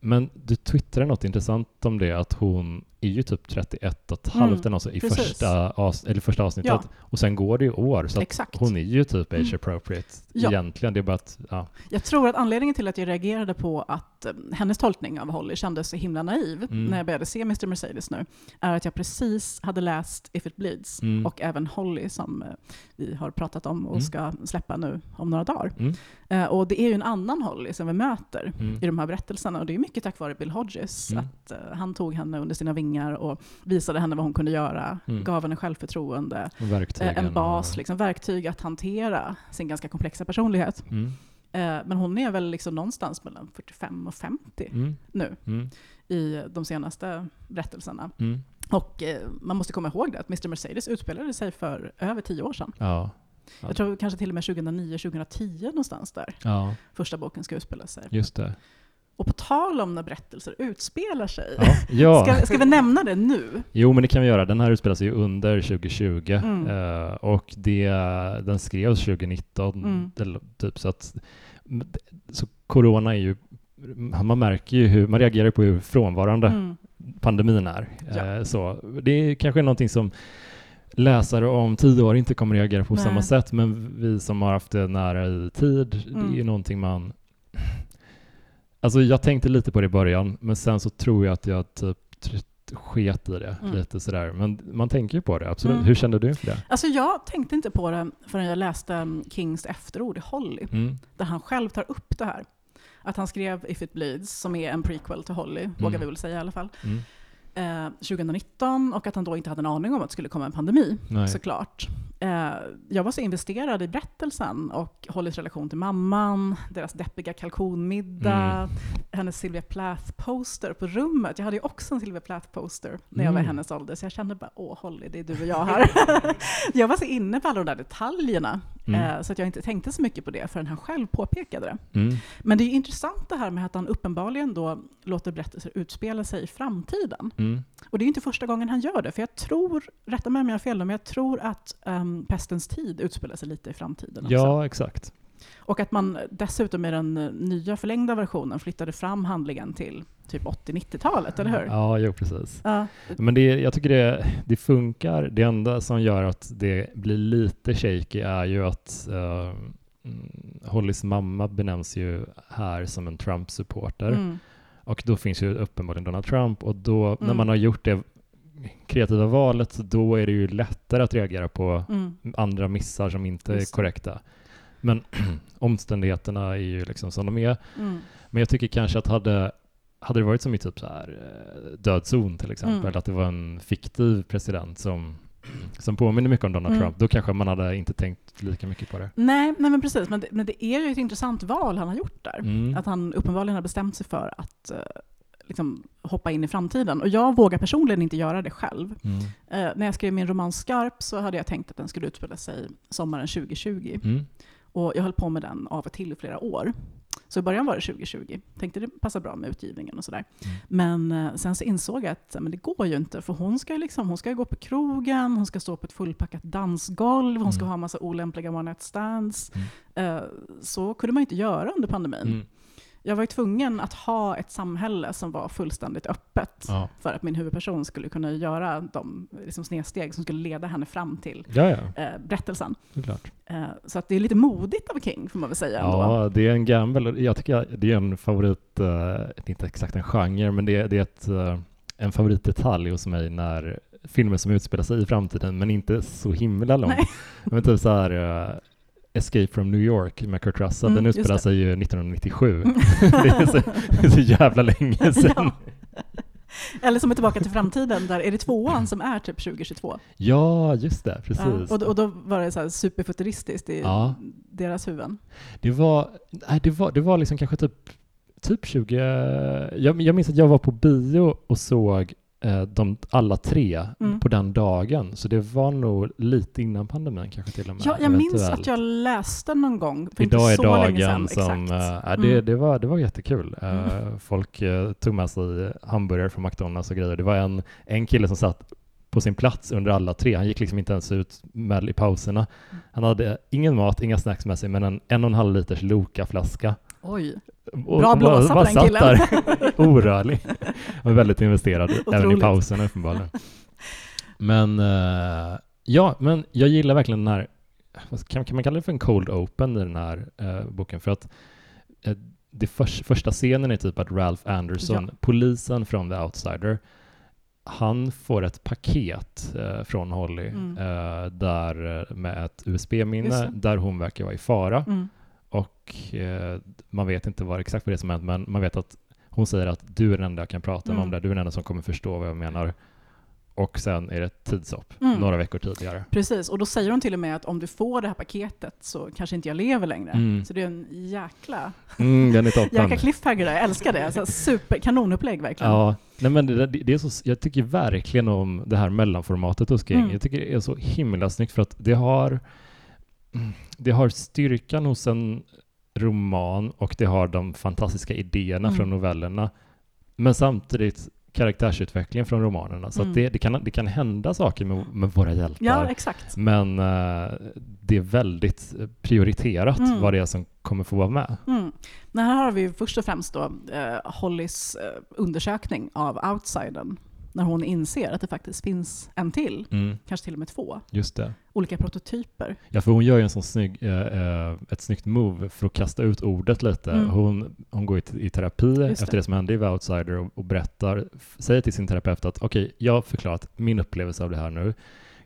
Men du twittrade något intressant om det, att hon är ju typ 31 och ett Mm, halvt eller något så i precis. första, eller första avsnittet. Ja. Och sen går det ju år, så hon är ju typ age Mm. appropriate Ja. egentligen. Det är bara att, ja. Jag tror att anledningen till att jag reagerade på att eh, hennes tolkning av Holly kändes så himla naiv Mm. när jag började se Mr. Mercedes nu, är att jag precis hade läst If It Bleeds Mm. och även Holly som eh, vi har pratat om och Mm. ska släppa nu om några dagar. Mm. Eh, Och det är ju en annan Holly som vi möter Mm. i de här berättelserna och det är mycket tack vare Bill Hodges. Mm. Att han tog henne under sina vingar och visade henne vad hon kunde göra, Mm. gav henne självförtroende, verktygen. eh, en bas, liksom, verktyg att hantera sin ganska komplexa personlighet. Mm. Eh, Men hon är väl liksom någonstans mellan 45 och 50 Mm. nu Mm. i de senaste berättelserna. Mm. Och eh, man måste komma ihåg det, att Mr. Mercedes utspelade sig för över tio år sedan. Ja. Ja. Jag tror kanske till och med 2009-2010 någonstans där ja, första boken ska utspela sig. just det. Och på tal om när berättelser utspelar sig, Ja. ja. ska, ska vi nämna det nu? Jo, men det kan vi göra. Den här utspelar sig ju under 2020 Mm. eh, och det, den skrevs 2019. Mm. Eller, typ, så, att, så corona är ju, man märker ju hur, man reagerar på hur frånvarande Mm. pandemin är. Ja. Eh, så, det är kanske någonting som läsare om tio år inte kommer reagera på Nej. samma sätt, men vi som har haft det nära i tid, Mm. det är någonting man... Alltså jag tänkte lite på det i början, men sen så tror jag att jag typ sket i det Mm. lite sådär. Men man tänker ju på det, absolut. Mm. Hur kände du inför det? Alltså jag tänkte inte på det förrän jag läste Kings efterord i Holly, Mm. där han själv tar upp det här. Att han skrev If It Bleeds, som är en prequel till Holly, vågar vi väl säga i alla fall, Mm. eh, 2019 och att han då inte hade en aning om att det skulle komma en pandemi, Nej. såklart. Eh, jag var så investerad i berättelsen och Hollys relation till mamman, deras deppiga kalkonmiddag, Mm. hennes Sylvia Plath-poster på rummet. Jag hade ju också en Sylvia Plath-poster när jag var Mm. hennes ålder, så jag kände bara åh Holly, det är du och jag här. [laughs] jag var så inne på alla de där detaljerna, Mm. eh, så att jag inte tänkte så mycket på det förrän han själv påpekade det. Mm. Men det är ju intressant det här med att han uppenbarligen då låter berättelser utspela sig i framtiden. Mm. Och det är inte första gången han gör det, för jag tror, rätta mig om jag har fel, men jag tror att um, pestens tid utspelar sig lite i framtiden också. Ja, exakt. Och att man dessutom i den eh, nya förlängda versionen flyttade fram handlingen till typ 80-90-talet, eller hur? Ja, jo, precis. Ja. Men det, jag tycker det, det funkar. Det enda som gör att det blir lite shaky är ju att uh, Hollys mamma benämns ju här som en Trump-supporter. Mm. Och då finns ju uppenbarligen Donald Trump och då när Mm. man har gjort det kreativa valet då är det ju lättare att reagera på Mm. andra missar som inte är Just det. korrekta. Men [clears throat] omständigheterna är ju liksom som de är. Mm. Men jag tycker kanske att hade, hade det varit som i typ så här eh, dödszon till exempel, Mm. att det var en fiktiv president som, [clears throat] som påminner mycket om Donald Mm. Trump, då kanske man hade inte tänkt lika mycket på det. Nej, nej, men precis. Men det, men det är ju ett intressant val han har gjort där. Mm. Att han uppenbarligen har bestämt sig för att eh, liksom, hoppa in i framtiden. Och jag vågar personligen inte göra det själv. Mm. Eh, när jag skrev min roman Skarp så hade jag tänkt att den skulle utspela sig sommaren 2020. Mm. Och jag höll på med den av och till i flera år. Så i början var det 2020. Tänkte det passar bra med utgivningen och sådär. Mm. Men eh, sen så insåg jag att men det går ju inte. För hon ska, liksom, hon ska gå på krogen, hon ska stå på ett fullpackat dansgolv, hon ska Mm. ha en massa olämpliga one night stands. Mm. Eh, så kunde man ju inte göra under pandemin. Jag var ju tvungen att ha ett samhälle som var fullständigt öppet Ja. för att min huvudperson skulle kunna göra de liksom, snedsteg som skulle leda henne fram till ja, ja, eh, berättelsen. Eh, så att det är lite modigt av King, får man väl säga ändå. Ja, det är en gamble. Jag tycker det är en favorit, eh, inte exakt en genre, men det är, det är ett, eh, en favoritdetalj hos mig när filmer som utspelar sig i framtiden, men inte så himla långt. Men typ så här, eh, Escape from New York med Kurt Russell, Mm, den utspelar sig ju 1997. [laughs] det, är så, det är så jävla länge [laughs] sedan. Ja. Eller som är Tillbaka till framtiden, där är det tvåan som är typ 2022. Ja, just det, Ja, precis. och, då- och då var det så här superfuturistiskt i Ja. deras huvuden. Det var, nej, det var, det var liksom kanske typ, typ 20... Jag, jag minns att jag var på bio och såg de alla tre Mm. på den dagen. Så det var nog lite innan pandemin kanske till och med. Ja, jag minns eventuellt. att jag läste någon gång för inte Idag är så länge dagen sedan. som... Eh, det, Mm. det, var, det var jättekul. Eh, Mm. Folk eh, tog med sig hamburgare från McDonalds och grejer. Det var en, en kille som satt på sin plats under alla tre. Han gick liksom inte ens ut med i pauserna. Han hade ingen mat, inga snacks med sig, men en en och en halv liters Loka-flaska. Oj. Och Bra bara- blåsa på den killen. där, [laughs] orörlig. Var väldigt investerad, även i Otroligt. pausen uppenbarligen. Men eh, ja, men jag gillar verkligen den här, kan, kan man kalla det för en cold open i den här eh, boken? För att eh, det förs- första scenen är typ att Ralph Anderson, Ja. polisen från The Outsider, han får ett paket eh, från Holly Mm. eh, där, med ett USB-minne där hon verkar vara i fara. Mm. Och eh, man vet inte vad exakt vad det är som hänt, men man vet att hon säger att du är den enda jag kan prata Mm. om det, du är den enda som kommer förstå vad jag menar. Och sen är det ett tidshopp, Mm. några veckor tidigare. Precis, och då säger hon till och med att om du får det här paketet så kanske inte jag lever längre. Mm. Så det är en jäkla, Mm, den är toppen. [laughs] jäkla cliffhanger där. Jag älskar det. Alltså, super, kanonupplägg verkligen. Ja, nej men det, det är så, jag tycker verkligen om det här mellanformatet hos King. Mm. Jag tycker det är så himla snyggt för att det har, det har styrkan hos en roman och det har de fantastiska idéerna Mm. från novellerna. Men samtidigt karaktärsutvecklingen från romanerna. Så Mm. det, det, kan, det kan hända saker med, med våra hjältar. Ja, exakt. Men eh, det är väldigt prioriterat Mm. vad det är som kommer få vara med. Mm. Men här har vi först och främst då, eh, Hollys eh, undersökning av outsidern. När hon inser att det faktiskt finns en till, Mm, kanske till och med två, just det. olika prototyper. Ja, för hon gör ju en sån snygg, eh, eh, ett snyggt move för att kasta ut ordet lite. Mm. Hon, hon går i, i terapi Just efter det. det som hände i The Outsider och, och berättar, säger till sin terapeut att okej, jag har förklarat min upplevelse av det här nu.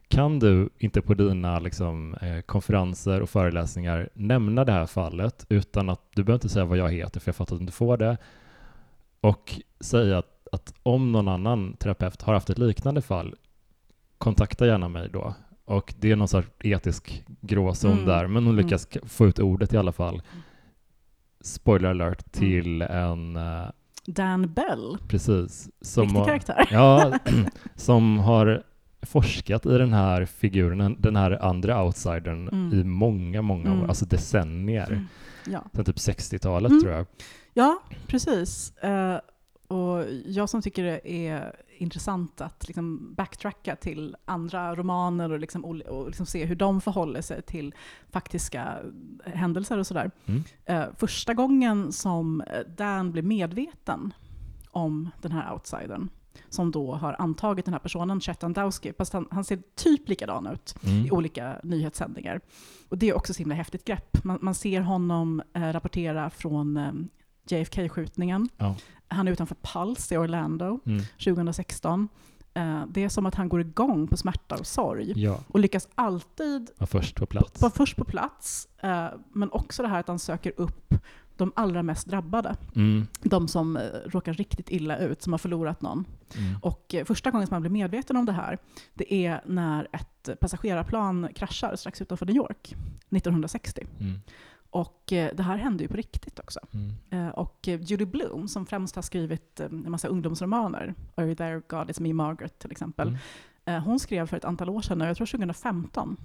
Kan du inte på dina liksom, eh, konferenser och föreläsningar nämna det här fallet utan att du behöver inte säga vad jag heter för jag fattar att du inte får det. Och säga att, att om någon annan terapeut har haft ett liknande fall, kontakta gärna mig då. Och det är någon sorts etisk gråzon Mm. där, men hon Mm. lyckas k- få ut ordet i alla fall. Spoiler alert till Mm. en, eh, Dan Bell, precis, som viktig har, karaktär. ja, [laughs] [clears throat] som har forskat i den här figuren, den här andra outsidern Mm. i många, många år, Mm. alltså decennier. Mm. Ja. Sen typ 60-talet Mm. tror jag. Ja, precis. Eh, och jag som tycker det är intressant att liksom backtracka till andra romaner och, liksom, och liksom se hur de förhåller sig till faktiska händelser och sådär. Mm. Eh, första gången som eh, Dan blir medveten om den här outsidern, som då har antagit den här personen, Chet Andowski, fast han, han ser typ likadan ut Mm. i olika nyhetssändningar. Och det är också ett himla häftigt grepp. Man, man ser honom eh, rapportera från eh, JFK-skjutningen. Ja. Han är utanför Pulse i Orlando Mm. 2016. Eh, det är som att han går igång på smärta och sorg Ja, och lyckas alltid var först på plats. vara först på plats, eh, men också det här att han söker upp de allra mest drabbade. Mm. De som eh, råkar riktigt illa ut, som har förlorat någon. Mm. Och första gången som man blir medveten om det här, det är när ett passagerarplan kraschar strax utanför New York 1960. Mm. Och eh, det här hände ju på riktigt också. Mm. Eh, Och eh, Judy Bloom, som främst har skrivit en massa ungdomsromaner, Are there God is me Margaret till exempel, Mm. hon skrev för ett antal år sedan, jag tror 2015,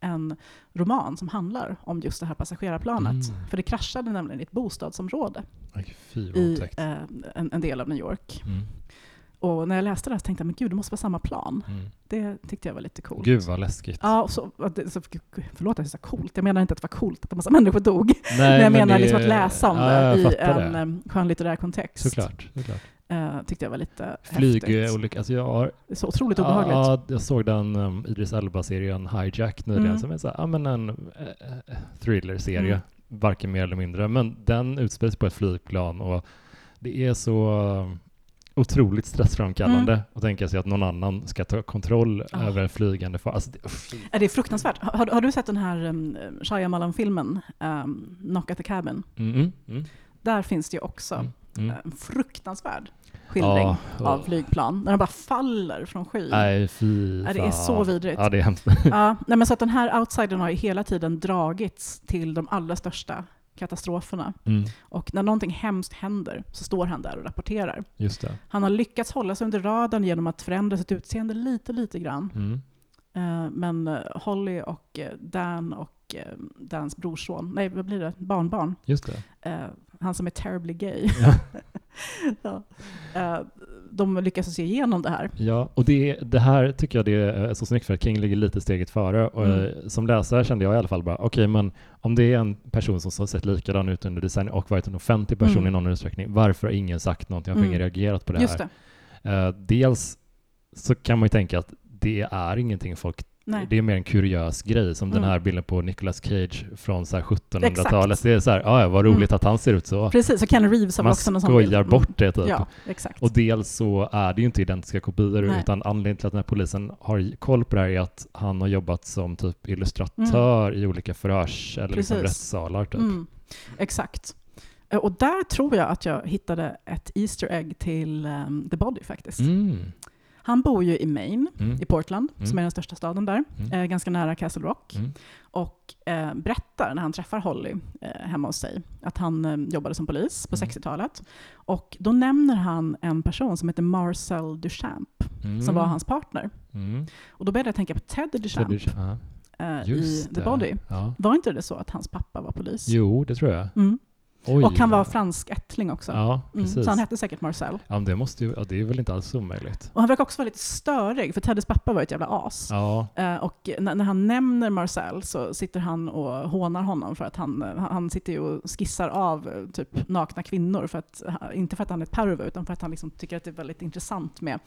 en roman som handlar om just det här passagerarplanet. Mm. För det kraschade nämligen i ett bostadsområde Aj, fy i eh, en, en del av New York. Och när jag läste det här så tänkte jag, men gud, det måste vara samma plan. Mm. Det tyckte jag var lite coolt. Gud vad läskigt. Ja, och så, så, förlåt att är så coolt. Jag menar inte att det var coolt att en massa människor dog. Nej, men jag menar det- liksom att läsa om ja, det jag i en det. em, skönlitterär kontext. Såklart. såklart. Eh, tyckte jag var lite häftigt. Flygolycka, alltså jag har Så otroligt obehagligt. Ja, jag såg den um, Idris Elba-serien Hijack nyligen Mm. som är så här, ja, men en eh, eh, thriller-serie, Mm. varken mer eller mindre. Men den utspelar sig på ett flygplan och det är så otroligt stressframkallande Mm. att tänka sig att någon annan ska ta kontroll Ah. över en flygande far. Alltså, det. Är det fruktansvärt? Har, har du sett den här um, Shyamalan-filmen, um, Knock at the Cabin? Mm, mm, mm, Där finns det ju också mm, mm. en fruktansvärd skildring Ja, av och- flygplan, när de bara faller från skyn. Nej, fy Ja, det är fan. så vidrigt. Ja, det är hemskt. Ja, nej, men så att den här outsidern har ju hela tiden dragits till de allra största katastroferna. Mm, Och när någonting hemskt händer så står han där och rapporterar. Han har lyckats hålla sig under radarn genom att förändra sitt utseende lite, lite grann. Mm. Eh, Men eh, Holly och eh, Dan och Dans brorson, nej vad blir det, barnbarn, Just det. han som är terribly gay, Ja. [laughs] ja. De lyckas se igenom det här. Ja, och det, det här tycker jag det är så snyggt för att King ligger lite steget före. Och Mm. eh, Som läsare kände jag i alla fall bara, okej men om det är en person som har sett likadan ut under decennier och varit en offentlig person Mm. i någon utsträckning, varför har ingen sagt någonting? Varför har ingen Mm. reagerat på det Just här? det. Eh, dels så kan man ju tänka att det är ingenting folk Nej. det är mer en kuriös grej, som den Mm. här bilden på Nicolas Cage från så här 1700-talet. Exakt. Det är så här, ja, vad roligt Mm. att han ser ut så. Precis, och Ken Reeves har Man också någon sån bild. skojar Mm. bort det typ. Ja, exakt. Och dels så är det ju inte identiska kopior, Nej. utan anledningen till att den här polisen har koll på det här är att han har jobbat som typ illustratör i olika förhörs eller liksom Mm. Rättssalar. Typ. Mm, exakt. Eh, Och där tror jag att jag hittade ett Easter egg till um, The Body faktiskt. Mm. Han bor ju i Maine, Mm. i Portland, Mm. som är den största staden där, Mm. eh, ganska nära Castle Rock. Mm. Och eh, berättar när han träffar Holly eh, hemma hos sig att han eh, jobbade som polis på Mm. 60-talet. Och då nämner han en person som heter Marcel Duchamp, Mm. som var hans partner. Mm. Och då började jag tänka på Ted Duchamp Teddy- ja. eh, i The det. Body. Ja. Var inte det så att hans pappa var polis? Jo, det tror jag. Mm. Oj. Och han var fransk ättling också. Ja, Mm, så han hette säkert Marcel. ja, det, måste ju, ja, det är väl inte alls omöjligt. Och han verkar också vara lite störig, för Teddys pappa var ett jävla as. Ja, Eh, och när, när han nämner Marcel så sitter han och hånar honom för att han, eh, han sitter ju och skissar av eh, typ nakna kvinnor. För att, inte för att han är ett pervo, utan för att han liksom tycker att det är väldigt intressant med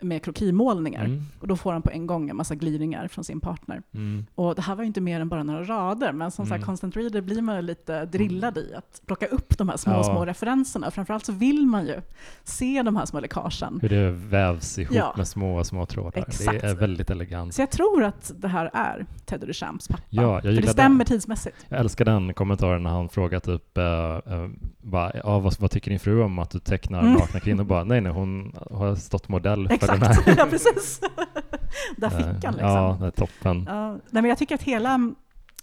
med krokimålningar. Mm. Och då får han på en gång en massa gliringar från sin partner. Mm. Och det här var ju inte mer än bara några rader, men som Mm. sagt, constant reader blir man ju lite drillad i att plocka upp de här små, Ja. små referenserna. Framförallt så vill man ju se de här små läckagen. Hur det vävs ihop Ja. med små, små trådar. Exakt. Det är väldigt elegant. Så jag tror att det här är Teddy Duchamps pappa. Ja, jag För det stämmer tidsmässigt. Jag älskar den kommentaren när han frågar typ, uh, uh, bara, ja, vad, vad tycker din fru om att du tecknar Mm. nakna kvinnor? Bara, nej, nej, hon har stått modell för den här. Exakt, [laughs] ja precis. [laughs] Där fick Eh, han liksom. Ja, det är toppen. Ja, nej, men jag tycker att hela,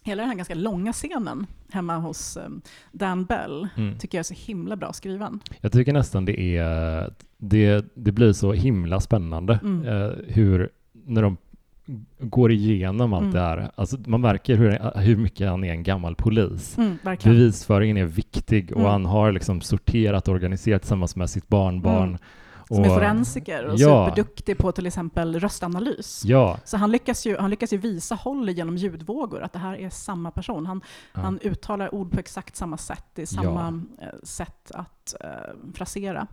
hela den här ganska långa scenen hemma hos um, Dan Bell Mm. tycker jag är så himla bra skriven. Jag tycker nästan det är, det, det blir så himla spännande Mm. eh, hur, när de går igenom allt Mm. det här. Alltså, man märker hur, hur mycket han är en gammal polis. Mm. Bevisföringen är viktig och Mm. han har liksom sorterat och organiserat tillsammans med sitt barnbarn. Mm. Som är forensiker och Ja. superduktig på till exempel röstanalys. Ja, Så han lyckas, ju, han lyckas ju visa håll genom ljudvågor, att det här är samma person. Han, Ja. han uttalar ord på exakt samma sätt, det är samma eh, sätt att eh, frasera.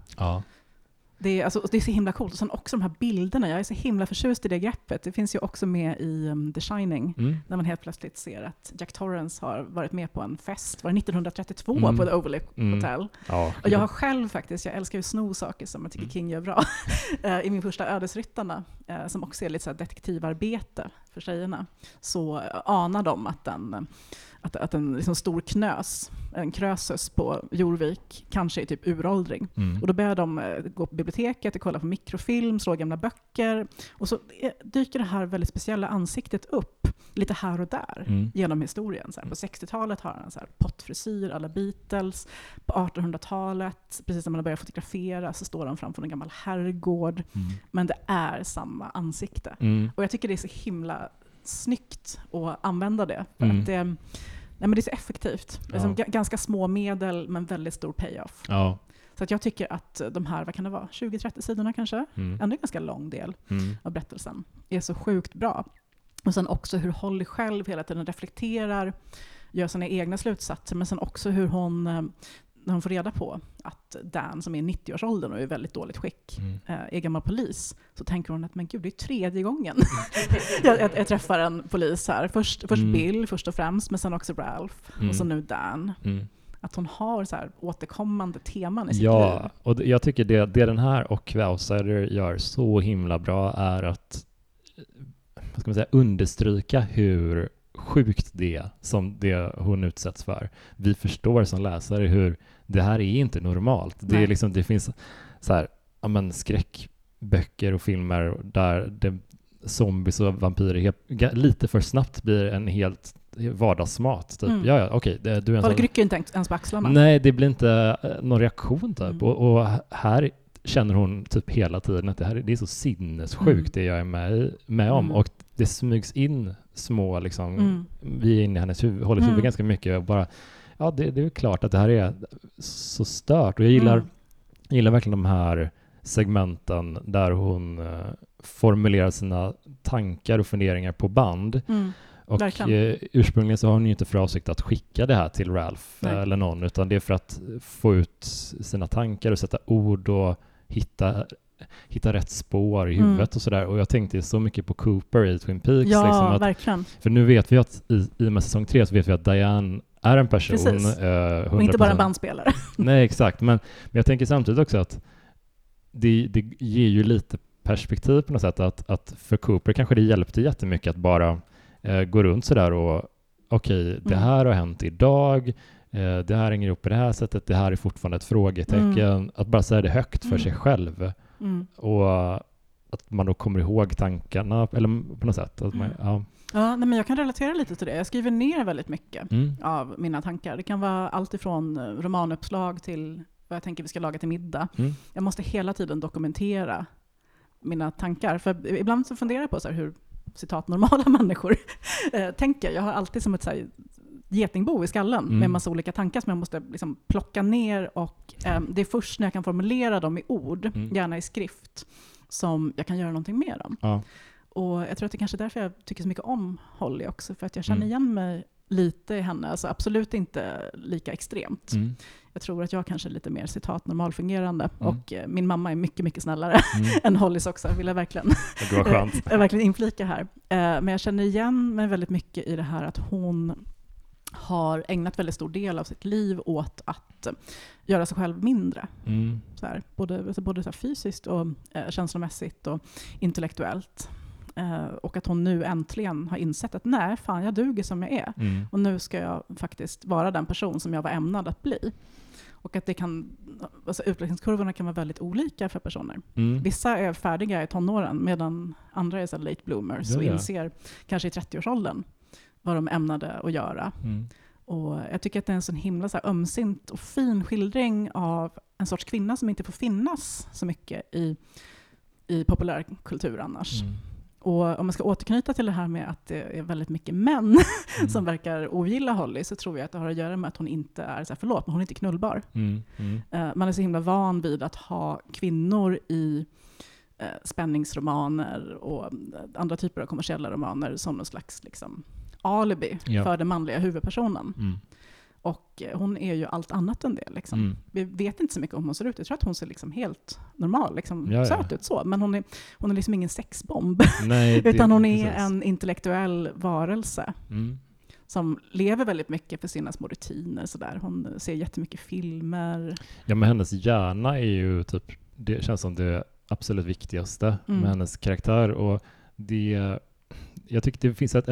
Det är, alltså, det är så himla coolt. Och sen också de här bilderna, jag är så himla förtjust i det greppet. Det finns ju också med i um, The Shining, Mm. när man helt plötsligt ser att Jack Torrance har varit med på en fest, var det 1932 Mm. på The Overlook Mm. Hotel? ja. Och jag har själv faktiskt, jag älskar ju att sno saker som jag tycker Mm. King gör bra, [laughs] Eh, i min första Ödesryttarna, eh, som också är lite så detektivarbete för tjejerna, så eh, anar de att en, eh, att, att en liksom stor knös, en krösus på Jorvik, kanske är typ uråldring. Mm. Och då börjar de eh, gå på biblioteket och kolla på mikrofilm, slå gamla böcker. Och så eh, dyker det här väldigt speciella ansiktet upp, lite här och där, Mm. genom historien. Så här, på 60-talet har han så här pottfrisyr alla Beatles. På 1800-talet, precis när man har börjat fotografera, så står han framför en gammal herrgård. Mm. Men det är samma ansikte. Mm. Och jag tycker det är så himla snyggt att använda det. För Mm. att det, nej men det är så effektivt. Det är som Ja. ga- ganska små medel, men väldigt stor payoff. Ja. Så att jag tycker att de här, vad kan det vara, 20-30 sidorna kanske, Mm. ändå en ganska lång del Mm. av berättelsen, är så sjukt bra. Och sen också hur Holly själv hela tiden reflekterar, gör sina egna slutsatser, men sen också hur hon, eh, när hon får reda på att Dan, som är i 90-årsåldern och är i väldigt dåligt skick, Mm. eh, är gammal polis, så tänker hon att men gud, det är tredje gången [laughs] jag, jag, jag träffar en polis här. Först, först Mm. Bill, först och främst, men sen också Ralph, Mm. och så nu Dan. Mm. Att hon har så här återkommande teman i sitt liv. Ja, och jag tycker det, det den här och Outsider gör så himla bra är att vad ska man säga, understryka hur sjukt det som det hon utsätts för. Vi förstår som läsare hur det här är inte normalt. Det, är liksom, det finns så här, ja, men skräckböcker och filmer där det, zombies och vampyrer lite för snabbt blir en helt vardagsmat. Typ. Mm. Ja, ja, okej, det- du är Folk sån rycker inte ens på axlarna. Nej, det blir inte eh, någon reaktion typ. Mm. Och, och här känner hon typ hela tiden att det här är- det är så sinnessjukt Mm. det jag är med, med om. Mm. Och det smygs in små, liksom, Mm. vi är inne i hennes huvud, Hollys huvud Mm. ganska mycket och bara, ja det, det är klart att det här är så stört. Och jag gillar, Mm. jag gillar verkligen de här segmenten där hon eh, formulerar sina tankar och funderingar på band. Mm. Och eh, ursprungligen så har hon ju inte för avsikt att skicka det här till Ralph Nej. eller någon, utan det är för att få ut sina tankar och sätta ord och hitta, hitta rätt spår i Mm. huvudet och sådär. Och jag tänkte så mycket på Cooper i Twin Peaks. Ja, liksom att, verkligen. för nu vet vi att i, i och med säsong tre så vet vi att Diane är en person. Precis. eh, Och inte bara en 100%. bandspelare. [laughs] Nej, exakt. Men, men jag tänker samtidigt också att det, det ger ju lite perspektiv på något sätt. Att, att för Cooper kanske det hjälpte jättemycket att bara eh, gå runt sådär och okej, det Mm. här har hänt idag, eh, det här hänger ihop på det här sättet, det här är fortfarande ett frågetecken. Att bara säga det högt för Mm. sig själv Mm. och att man då kommer ihåg tankarna, eller på något sätt. Att man, Mm. ja. Ja, nej, men jag kan relatera lite till det. Jag skriver ner väldigt mycket Mm. av mina tankar. Det kan vara allt ifrån eh, romanuppslag till vad jag tänker vi ska laga till middag. Mm. Jag måste hela tiden dokumentera mina tankar. För ibland så funderar jag på så hur citat normala [laughs] människor eh, tänker. Jag har alltid som ett så getingbo i skallen Mm. med massa olika tankar som jag måste liksom plocka ner och eh, det är först när jag kan formulera dem i ord, Mm. gärna i skrift, som jag kan göra någonting med dem. Ja. Och jag tror att det kanske är därför jag tycker så mycket om Holly också, för att jag känner Mm. igen mig lite i henne, alltså absolut inte lika extremt. Mm. Jag tror att jag kanske är lite mer citat normalfungerande Mm. och eh, min mamma är mycket, mycket snällare Mm. [laughs] än Hollys också, vill jag verkligen, jag [laughs] verkligen inflika här. Eh, Men jag känner igen mig väldigt mycket i det här att hon har ägnat väldigt stor del av sitt liv åt att eh, göra sig själv mindre. Mm. Så här, både alltså både så här fysiskt och eh, känslomässigt och intellektuellt. Eh, och att hon nu äntligen har insett att nej, fan jag duger som jag är. Mm. Och nu ska jag faktiskt vara den person som jag var ämnad att bli. Och att det kan, alltså utvecklingskurvorna kan vara väldigt olika för personer. Mm. Vissa är färdiga i tonåren medan andra är så late bloomers Ja, och ja. inser kanske i 30-årsåldern vad de ämnade att göra. Mm. Och jag tycker att det är en sån himla så ömsint och fin skildring av en sorts kvinna som inte får finnas så mycket i, i populärkultur annars. Mm. Och om man ska återknyta till det här med att det är väldigt mycket män [laughs] Mm. som verkar ogilla Holly så tror jag att det har att göra med att hon inte är, så här, förlåt, men hon är inte knullbar. Mm. Eh, man är så himla van vid att ha kvinnor i eh, spänningsromaner och eh, andra typer av kommersiella romaner som någon slags liksom, alibi Ja. för den manliga huvudpersonen. Mm. Och eh, hon är ju allt annat än det. Liksom. Mm. Vi vet inte så mycket om hon ser ut. Jag tror att hon ser liksom helt normal, liksom Ja, ja. söt ut så. Men hon är, hon är liksom ingen sexbomb. [laughs] Nej, [laughs] det- Utan hon är precis. en intellektuell varelse Mm. som lever väldigt mycket för sina små rutiner. Sådär. Hon ser jättemycket filmer. Ja, men hennes hjärna är ju typ, det känns som det absolut viktigaste Mm. med hennes karaktär. Och det, jag tycker det finns ett,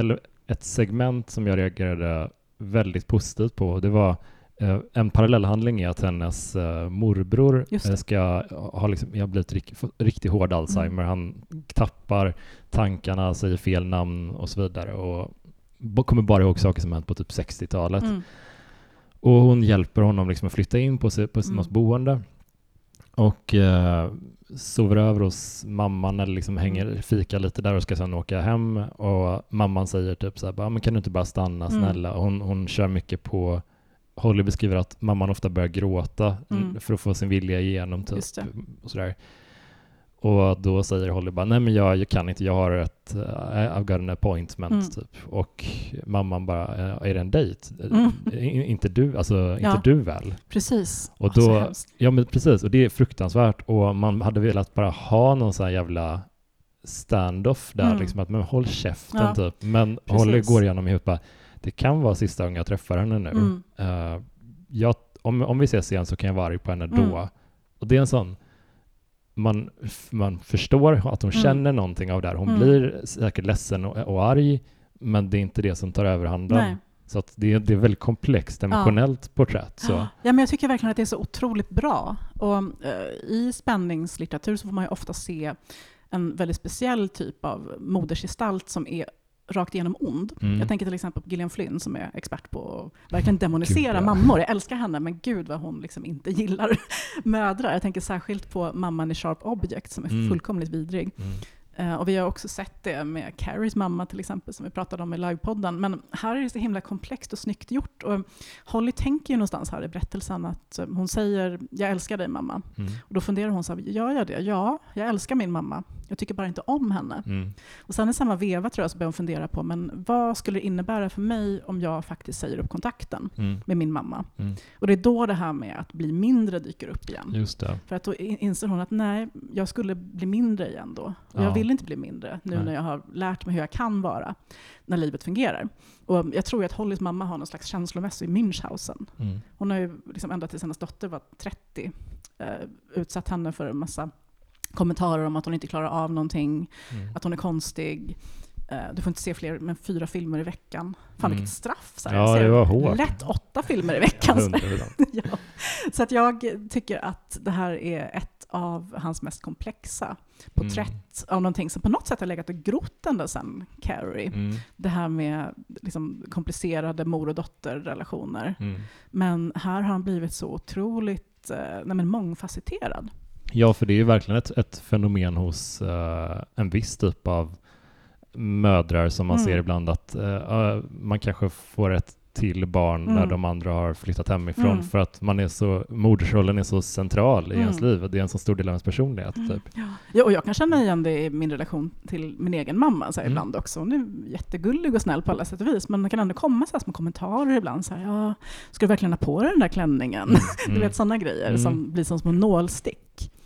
ett segment som jag reagerade väldigt positivt på. Det var eh, en parallellhandling är att hennes eh, morbror eh, ska ha liksom, jag har blivit riktigt hård Alzheimer. Han tappar tankarna, säger fel namn och så vidare. Och kommer bara ihåg saker som hänt på typ 60-talet. Mm. Och hon hjälper honom liksom att flytta in på, sig, på Mm. något boende. Och eh, sover över hos mamman eller liksom hänger, Mm. fika lite där och ska sedan åka hem. Och mamman säger typ så här, bara, men kan du inte bara stanna Mm. snälla? Och Hon, hon kör mycket på, Holly beskriver att mamman ofta börjar gråta Mm. för att få sin vilja igenom. Typ, och sådär. Och då säger Holly bara, nej men jag, jag kan inte, jag har ett, uh, I've got an appointment Mm. typ. Och mamman bara, "Eh, är det en dejt? Mm. I- Inte du, alltså Ja. inte du väl? Precis. Och Åh, så då- hemskt. Ja men precis, och det är fruktansvärt och man hade velat bara ha någon sån här jävla stand-off där Mm. liksom att men håll käften Ja, typ. Men precis. Holly går igenom ihop bara, det kan vara sista gången jag träffar henne nu. Eh, jag, om, om vi ses igen så kan jag vara arg på henne då. Mm. Och det är en sån, man, man förstår att hon Mm. känner någonting av det här. Hon Mm. blir säkert ledsen och, och arg, men det är inte det som tar överhanden. Nej. Så det, är- det är väldigt komplext, emotionellt porträtt. Så. Ja, men jag tycker verkligen att det är så otroligt bra. Och, eh, I spänningslitteratur så får man ju ofta se en väldigt speciell typ av modersgestalt som är rakt igenom ond. Mm. Jag tänker till exempel på Gillian Flynn som är expert på att verkligen demonisera Gud, mammor. Jag älskar henne, men gud vad hon liksom inte gillar [laughs] mödrar. Jag tänker särskilt på mamman i Sharp Object som är Mm. fullkomligt vidrig. Mm. Eh, och vi har också sett det med Carries mamma till exempel, som vi pratade om i livepodden. Men här är det så himla komplext och snyggt gjort. Och Holly tänker ju någonstans här i berättelsen att eh, hon säger ”jag älskar dig mamma”. Mm. Och då funderar hon så här, gör jag det? Ja, jag älskar min mamma. Jag tycker bara inte om henne. Mm. Och sen i samma veva tror jag så börjar hon fundera på, men vad skulle det innebära för mig om jag faktiskt säger upp kontakten Mm. med min mamma? Mm. Och det är då det här med att bli mindre dyker upp igen. Just det. För att då in- inser hon att nej, jag skulle bli mindre igen då. Och Ja. jag vill inte bli mindre nu Nej. när jag har lärt mig hur jag kan vara när livet fungerar. Och jag tror att Hollys mamma har någon slags känslomässig Münchhausen. Mm. Hon har ju liksom ända tills hennes dotter var 30 eh, utsatt henne för en massa kommentarer om att hon inte klarar av någonting, Mm. att hon är konstig. Eh, du får inte se fler än fyra filmer i veckan. Fan Mm. vilket straff! Så här. Ja, det var hårt. Lätt åtta filmer i veckan. så här. 100%. ja. Så att jag tycker att det här är ett av hans mest komplexa porträtt av någonting som på något sätt har legat och grott ända sedan Carrie. Mm. Det här med liksom komplicerade mor och dotterrelationer. Mm. Men här har han blivit så otroligt eh, nej men mångfacetterad. Ja, för det är ju verkligen ett, ett fenomen hos eh, en viss typ av mödrar som man Mm. ser ibland att ja, man kanske får ett till barn när Mm. de andra har flyttat hemifrån Mm. för att man är så, modersrollen är så central i Mm. ens liv det är en så stor del av ens personlighet. Mm. Typ. Ja, och jag kan känna igen det i min relation till min egen mamma så här, Mm. ibland också. Hon är jättegullig och snäll på alla sätt och vis, men det kan ändå komma så här små kommentarer ibland. Så här, ja, ska du verkligen ha på dig den där klänningen? Mm. [laughs] Du vet sådana grejer som blir som små nålstick.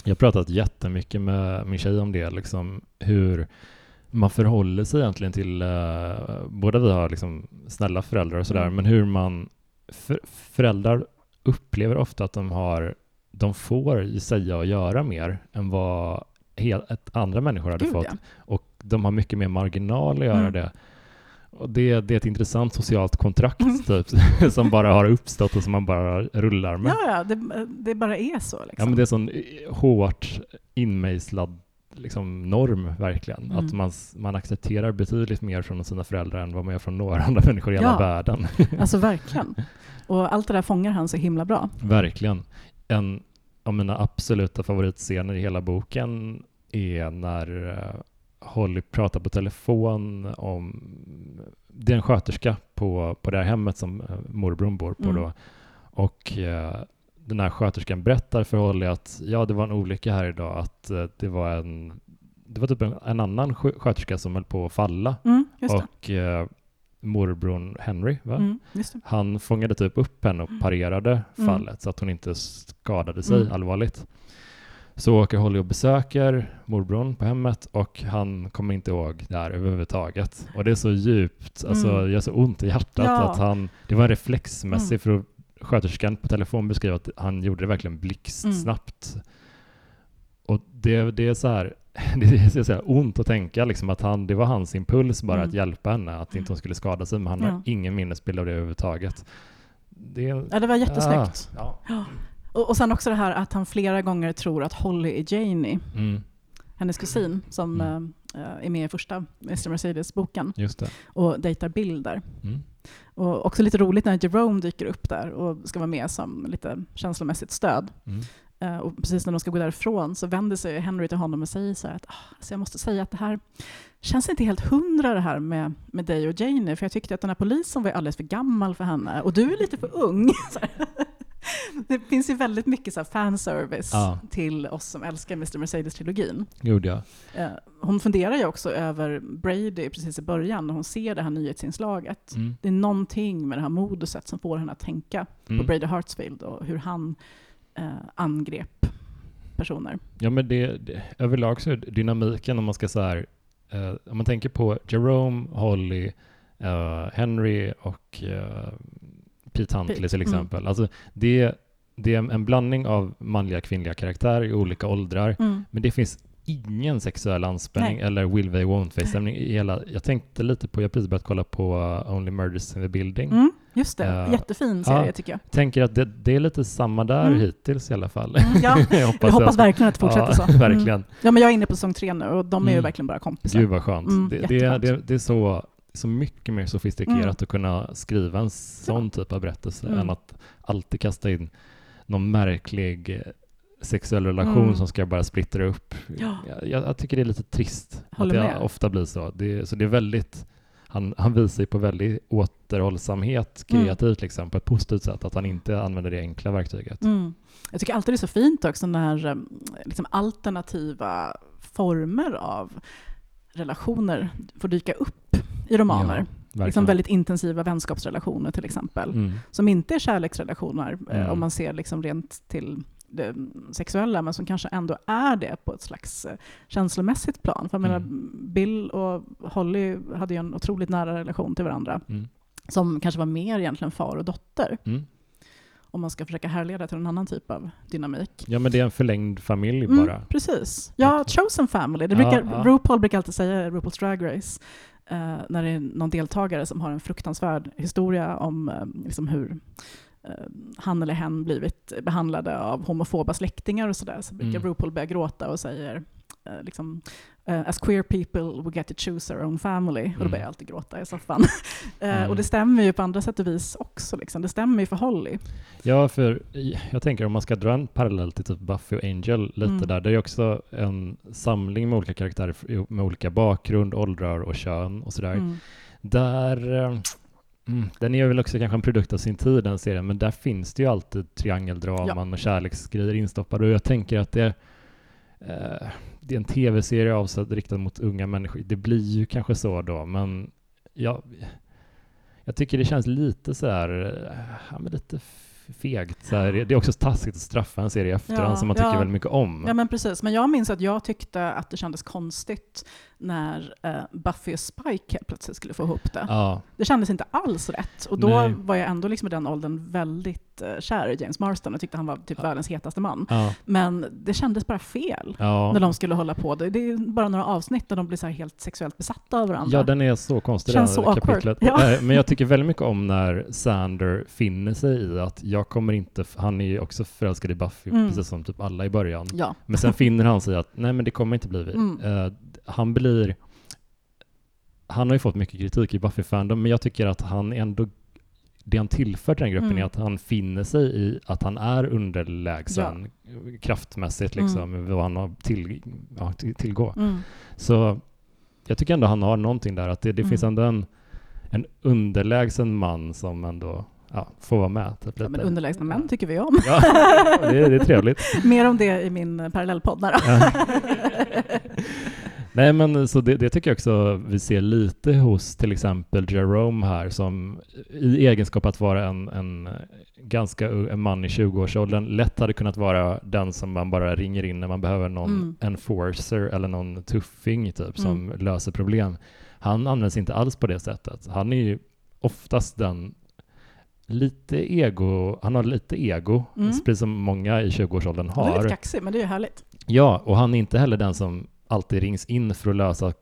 Jag har pratat jättemycket med min tjej om det, liksom hur man förhåller sig egentligen till, uh, båda vi har liksom snälla föräldrar och sådär, Mm. men hur man, för, föräldrar upplever ofta att de har, de får säga och göra mer än vad hel, ett, andra människor hade Gud, fått. ja. Och de har mycket mer marginal att göra Mm. det. Och det, det är ett intressant socialt kontrakt [laughs] typ, [laughs] som bara har uppstått och som man bara rullar med. Ja, ja, det, det bara är så. Liksom. Ja, men det är sån eh, hårt inmejslad liksom, norm, verkligen. Mm. Att man, man accepterar betydligt mer från sina föräldrar än vad man gör från några andra [laughs] människor i hela Ja. världen. Alltså verkligen. Och allt det där fångar han så himla bra. verkligen. En av mina absoluta favoritscener i hela boken är när eh, Holly pratar på telefon om... Det är en sköterska på, på det här hemmet som uh, morbrorn bor på Mm. då. Och eh, den här sköterskan berättar för Holly att ja, det var en olycka här idag, att eh, det var en det var typ en, en annan skö- sköterska som höll på att falla Mm, och eh, morbrorn Henry? Mm, han fångade typ upp henne och Mm. parerade Mm. fallet så att hon inte skadade sig Mm. allvarligt. Så åker Holly och besöker morbrorn på hemmet och han kommer inte ihåg det här överhuvudtaget. Och det är så djupt, alltså Mm. det gör så ont i hjärtat Ja. att han, det var en reflexmässig, Mm. för sköterskan på telefon beskriver att han gjorde det verkligen blixtsnabbt. Och det, det är så här, [laughs] det är så här ont att tänka liksom att han, det var hans impuls bara Mm. att hjälpa henne, att inte hon skulle skada sig, men han Ja. har ingen minnesbild av det överhuvudtaget. Det Ja, det var jättesnyggt. Ja. Och, och sen också det här att han flera gånger tror att Holly är Janie, Mm, hennes kusin, som Mm. eh, är med i första Mr. Mercedes-boken och dejtar Bill där. Mm. Och också lite roligt när Jerome dyker upp där och ska vara med som lite känslomässigt stöd. Eh, och precis när de ska gå därifrån så vänder sig Henry till honom och säger så här att ah, alltså jag måste säga att det här känns inte helt hundra det här med, med dig och Janie, för jag tyckte att den här polisen var alldeles för gammal för henne och du är lite för ung. [laughs] [laughs] Det finns ju väldigt mycket så fanservice Ja. till oss som älskar Mr. Mercedes-trilogin. Gjorde jag. Eh, hon funderar ju också över Brady precis i början när hon ser det här nyhetsinslaget. Mm. Det är någonting med det här moduset som får henne att tänka på Mm. Brady Hartsfield och hur han eh, angrep personer. Ja, men det, det överlag så är dynamiken om man ska så här, eh, om man tänker på Jerome, Holly, eh, Henry och eh, Pete Huntley till mm. exempel. Alltså det, det är en- blandning av manliga och kvinnliga karaktärer i olika åldrar, men det finns ingen sexuell anspänning Nej. eller will they won't they stämning i hela. Jag tänkte lite på, jag har precis börjat kolla på uh, Only Murders in the Building. Mm, just det, Eh, jättefin serie ja. tycker jag. Tänker att det, det är lite samma där Mm. hittills i alla fall. Mm, ja, [laughs] jag hoppas, Jag hoppas verkligen att det fortsätter ja, så. [laughs] Mm. Verkligen. Ja, men jag är inne på säsong tre nu och de är ju Mm. verkligen bara kompisar. Gud vad skönt. Mm, det, det, är- det är så, så mycket mer sofistikerat Mm. att kunna skriva en sån typ av berättelse Mm. än att alltid kasta in någon märklig eh, sexuell relation Mm. som ska bara splittra upp. Ja. Jag, jag, tycker det är lite trist Håller att det med. ofta blir så. Det, så det är väldigt han, han visar ju på väldigt återhållsamhet Mm. kreativt liksom, på ett positivt sätt, att han inte använder det enkla verktyget. Mm. Jag tycker alltid det är så fint också när eh, liksom, alternativa former av relationer får dyka upp i romaner. verkligen. liksom väldigt intensiva vänskapsrelationer till exempel. Mm. Som inte är kärleksrelationer eh, Mm. om man ser liksom rent till det sexuella, men som kanske ändå är det på ett slags eh, känslomässigt plan. För jag menar, Mm. Bill och Holly hade ju en otroligt nära relation till varandra, Mm. som kanske var mer egentligen far och dotter, Mm. om man ska försöka härleda till en annan typ av dynamik. Ja, men det är en förlängd familj Mm, bara. precis. Ja, chosen family. Det Ja, brukar, ja. RuPaul brukar alltid säga RuPaul's Drag Race, eh, när det är någon deltagare som har en fruktansvärd historia om eh, liksom hur eh, han eller hen blivit behandlade av homofoba släktingar och sådär, så brukar Mm. RuPaul börja gråta och säger eh, liksom, eh, as queer people we get to choose our own family. Och då Mm. börjar jag alltid gråta i soffan. [laughs] Eh, Mm. Och det stämmer ju på andra sätt och vis också. Liksom. Det stämmer ju för Holly. Ja, för jag tänker om man ska dra en parallell till typ Buffy och Angel lite Mm. där, det är också en samling med olika karaktärer med olika bakgrund, åldrar och kön och sådär. Mm. Där, eh, Mm. Den är väl också kanske en produkt av sin tid, den serien, men där finns det ju alltid triangeldraman och kärleksgrejer instoppade och jag tänker att det, eh, det är en tv-serie avsedd riktad mot unga människor. Det blir ju kanske så då, men jag, jag tycker det känns lite så här, eh, ja, men lite fegt. Så här, det är också taskigt att straffa en serie i efterhand Ja, som man tycker ja. väldigt mycket om. Ja men precis, men jag minns att jag tyckte att det kändes konstigt när eh, Buffy och Spike helt plötsligt skulle få ihop det. Ja, Det kändes inte alls rätt. Och då Nej. var jag ändå liksom i den åldern väldigt eh, kär i James Marston och tyckte han var typ världens hetaste man. ja, Men det kändes bara fel ja. när de skulle hålla på. Det, det är bara några avsnitt där de blir så helt sexuellt besatta av varandra. Ja, den är så konstig Känns den så awkward. kapitlet. Ja. Eh, Men jag tycker väldigt mycket om när Sander finner sig i att jag kommer inte, han är ju också förälskad i Buffy, Mm. precis som typ alla i början. ja. Men sen finner han sig att nej men det kommer inte bli vi. Mm. Eh, han blir, han har ju fått mycket kritik i Buffy-fandom, men jag tycker att han ändå, det han tillför till den gruppen Mm. är att han finner sig i att han är underlägsen kraftmässigt liksom, vad han har till, ja, till, tillgå. Mm. Så jag tycker ändå han har någonting där, att det, det Mm. finns ändå en, en underlägsen man som ändå ja, får vara med. Typ, Ja, men underlägsna män tycker vi om. Ja, det, är- det är trevligt. [laughs] Mer om det i min parallellpodd. [laughs] Nej, men så det, det tycker jag också vi ser lite hos till exempel Jerome här som i egenskap att vara en, en ganska u- en man i 20-årsåldern lätt hade kunnat vara den som man bara ringer in när man behöver någon Mm. enforcer eller någon tuffing typ som löser problem. Han används inte alls på det sättet. Han är ju oftast den lite ego, han har lite ego, Mm. precis som många i 20-årsåldern Han är har. lite kaxig, men det är ju härligt. Ja, och han är inte heller den som alltid rings in för att lösa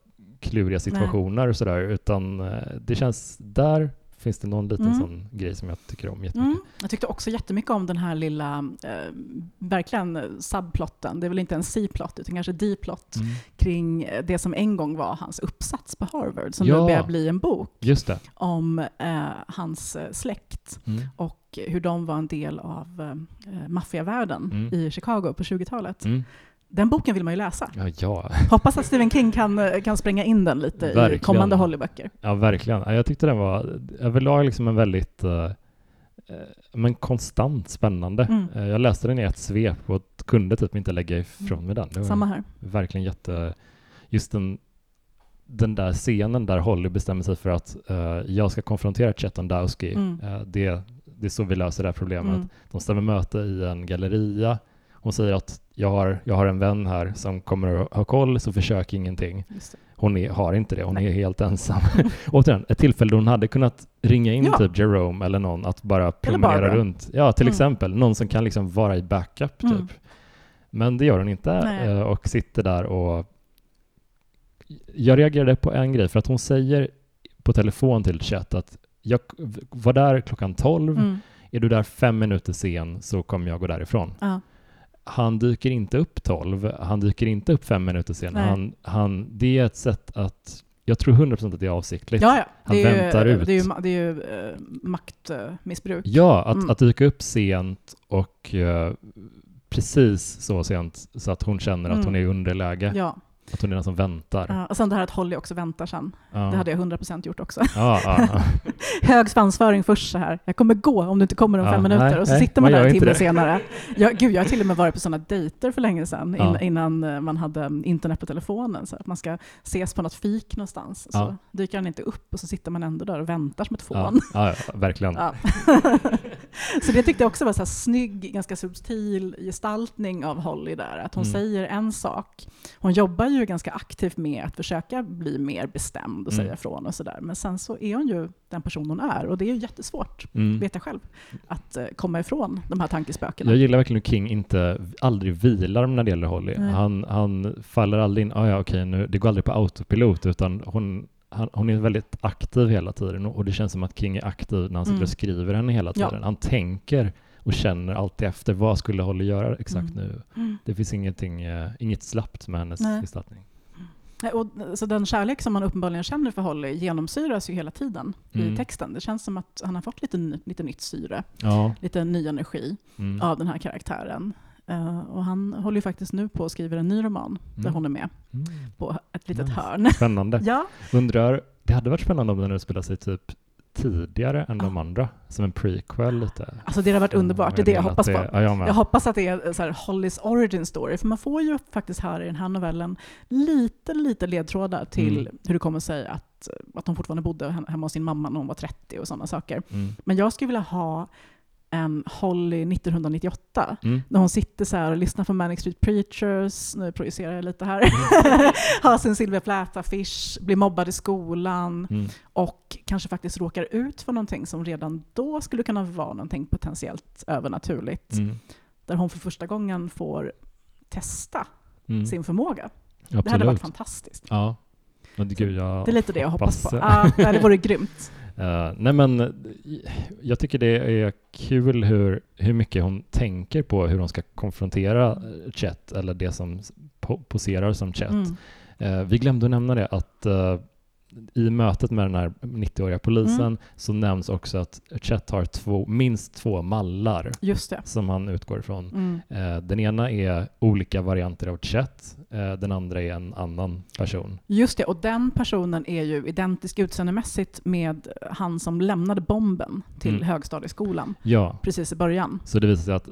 kluriga situationer och sådär, utan eh, det känns, där finns det någon liten Mm. sån grej som jag tycker om jättemycket. Mm. Jag tyckte också jättemycket om den här lilla, eh, verkligen subplotten, det är väl inte en C-plot utan kanske D-plot, Mm. kring det som en gång var hans uppsats på Harvard, som Ja. nu börjar bli en bok om eh, hans eh, släkt Mm. och hur de var en del av eh, maffiavärlden Mm. i Chicago på 20-talet. Den boken vill man ju läsa. Ja, ja. Hoppas att Stephen King kan, kan spränga in den lite i Verkligen. kommande Hollyböcker. ja, verkligen. Ja, Jag tyckte den var överlag liksom en väldigt eh, men konstant spännande. Mm. Eh, Jag läste den i ett svep och kunde typ inte lägga ifrån mig den. Det Samma här. verkligen jätte... Just den, den där scenen där Holly bestämmer sig för att eh, jag ska konfrontera Chet Ondowski. Mm. Eh, det, det är så vi löser det här problemet. Mm. De stämmer möte i en galleria. Hon säger att jag har, jag har en vän här som kommer att ha koll, så försök ingenting. Hon är, har inte det, hon Nej. är helt ensam. [laughs] Återigen, ett tillfälle då hon hade kunnat ringa in Ja. typ Jerome eller någon att bara promenera runt. Ja, till Mm. exempel. Någon som kan liksom vara i backup typ. Mm. Men det gör hon inte Nej. eh, och sitter där och jag reagerade på en grej för att hon säger på telefon till Chet att jag var där klockan 12, Mm. är du där fem minuter sen så kommer jag gå därifrån. Ja. Han dyker inte upp 12, han dyker inte upp fem minuter sen. Nej. Han, han, det är ett sätt att, jag tror 100% att det är avsiktligt. Ja, ja. Han det är väntar ju, ut. Det är ju, det är ju eh, maktmissbruk. Ja, att, Mm. att dyka upp sent och eh, precis så sent så att hon känner att Mm. hon är i underläge. Ja. Att hon är den som väntar. Ja, och sen det här att Holly också väntar sen. Ja. Det hade jag 100% gjort också. Ja. [laughs] Hög svansföring först så här. Jag kommer gå om du inte kommer om fem minuter. nej, och så nej, sitter man man där en timme senare. Jag, gud, jag har till och med varit på sådana dejter för länge sedan, in, innan eh, man hade internet på telefonen. Så att man ska ses på något fik någonstans. Så dyker han inte upp och så sitter man ändå där och väntar som ett fån. ja, verkligen. [laughs] Så det tyckte jag också var så här snygg, ganska subtil gestaltning av Holly där. Att hon Mm. säger en sak. Hon jobbar ju ganska aktivt med att försöka bli mer bestämd och Mm. säga ifrån och sådär. Men sen så är hon ju den person hon är och det är ju jättesvårt, Mm. vet jag själv, att eh, komma ifrån de här tankespökena. Jag gillar verkligen hur King inte aldrig vilar när det gäller Holly. Han, han faller aldrig in, ah, ja okej nu, det går aldrig på autopilot utan hon, han, hon är väldigt aktiv hela tiden och det känns som att King är aktiv när han sitter Mm. och skriver henne hela Ja. tiden. Han tänker och känner alltid efter, vad skulle Holly göra exakt Mm. nu? Mm. Det finns ingenting, eh, inget slappt med hennes Nej. gestaltning. Nej, Och, så den kärlek som man uppenbarligen känner för Holly genomsyras ju hela tiden Mm. i texten. Det känns som att han har fått lite, lite nytt syre, Ja. lite ny energi Mm. av den här karaktären. Eh, och han håller ju faktiskt nu på att skriva en ny roman där Mm. hon är med Mm. på ett litet Nice. hörn. Spännande. [laughs] ja, Undrar, det hade varit spännande om den utspelar sig typ tidigare än de andra, som en prequel lite. Alltså det har varit underbart, det är det jag hoppas på. Det, ja, jag, jag, hoppas att det är så här Hollys origin story, för man får ju faktiskt här i den här novellen lite, lite ledtrådar till mm. hur det kommer sig att, att hon fortfarande bodde hemma hos sin mamma när hon var 30 och sådana saker. Mm. Men jag skulle vilja ha en Holly 1998, mm. när hon sitter så och lyssnar på Manic Street Preachers, nu projicerar jag lite här, mm. [laughs] har sin Sylvia Plath-affisch, blir mobbad i skolan mm. och kanske faktiskt råkar ut för någonting som redan då skulle kunna vara någonting potentiellt övernaturligt. Mm. Där hon för första gången får testa mm. sin förmåga. Absolut. Det hade varit fantastiskt. Ja. Gud, det är lite det jag hoppas, hoppas på. Ah, det vore grymt. Uh, nej men jag tycker det är kul hur, hur mycket hon tänker på hur hon ska konfrontera mm. Chet eller det som po poserar som Chet. Mm. Uh, vi glömde att nämna det att uh, i mötet med den här 90-åriga polisen mm. så nämns också att Chet har två, minst två mallar som han utgår ifrån. Mm. Eh, den ena är olika varianter av Chet, eh, den andra är en annan person. Just det, och den personen är ju identisk utseendemässigt med han som lämnade bomben till mm. högstadieskolan ja. precis i början. Så det visar sig att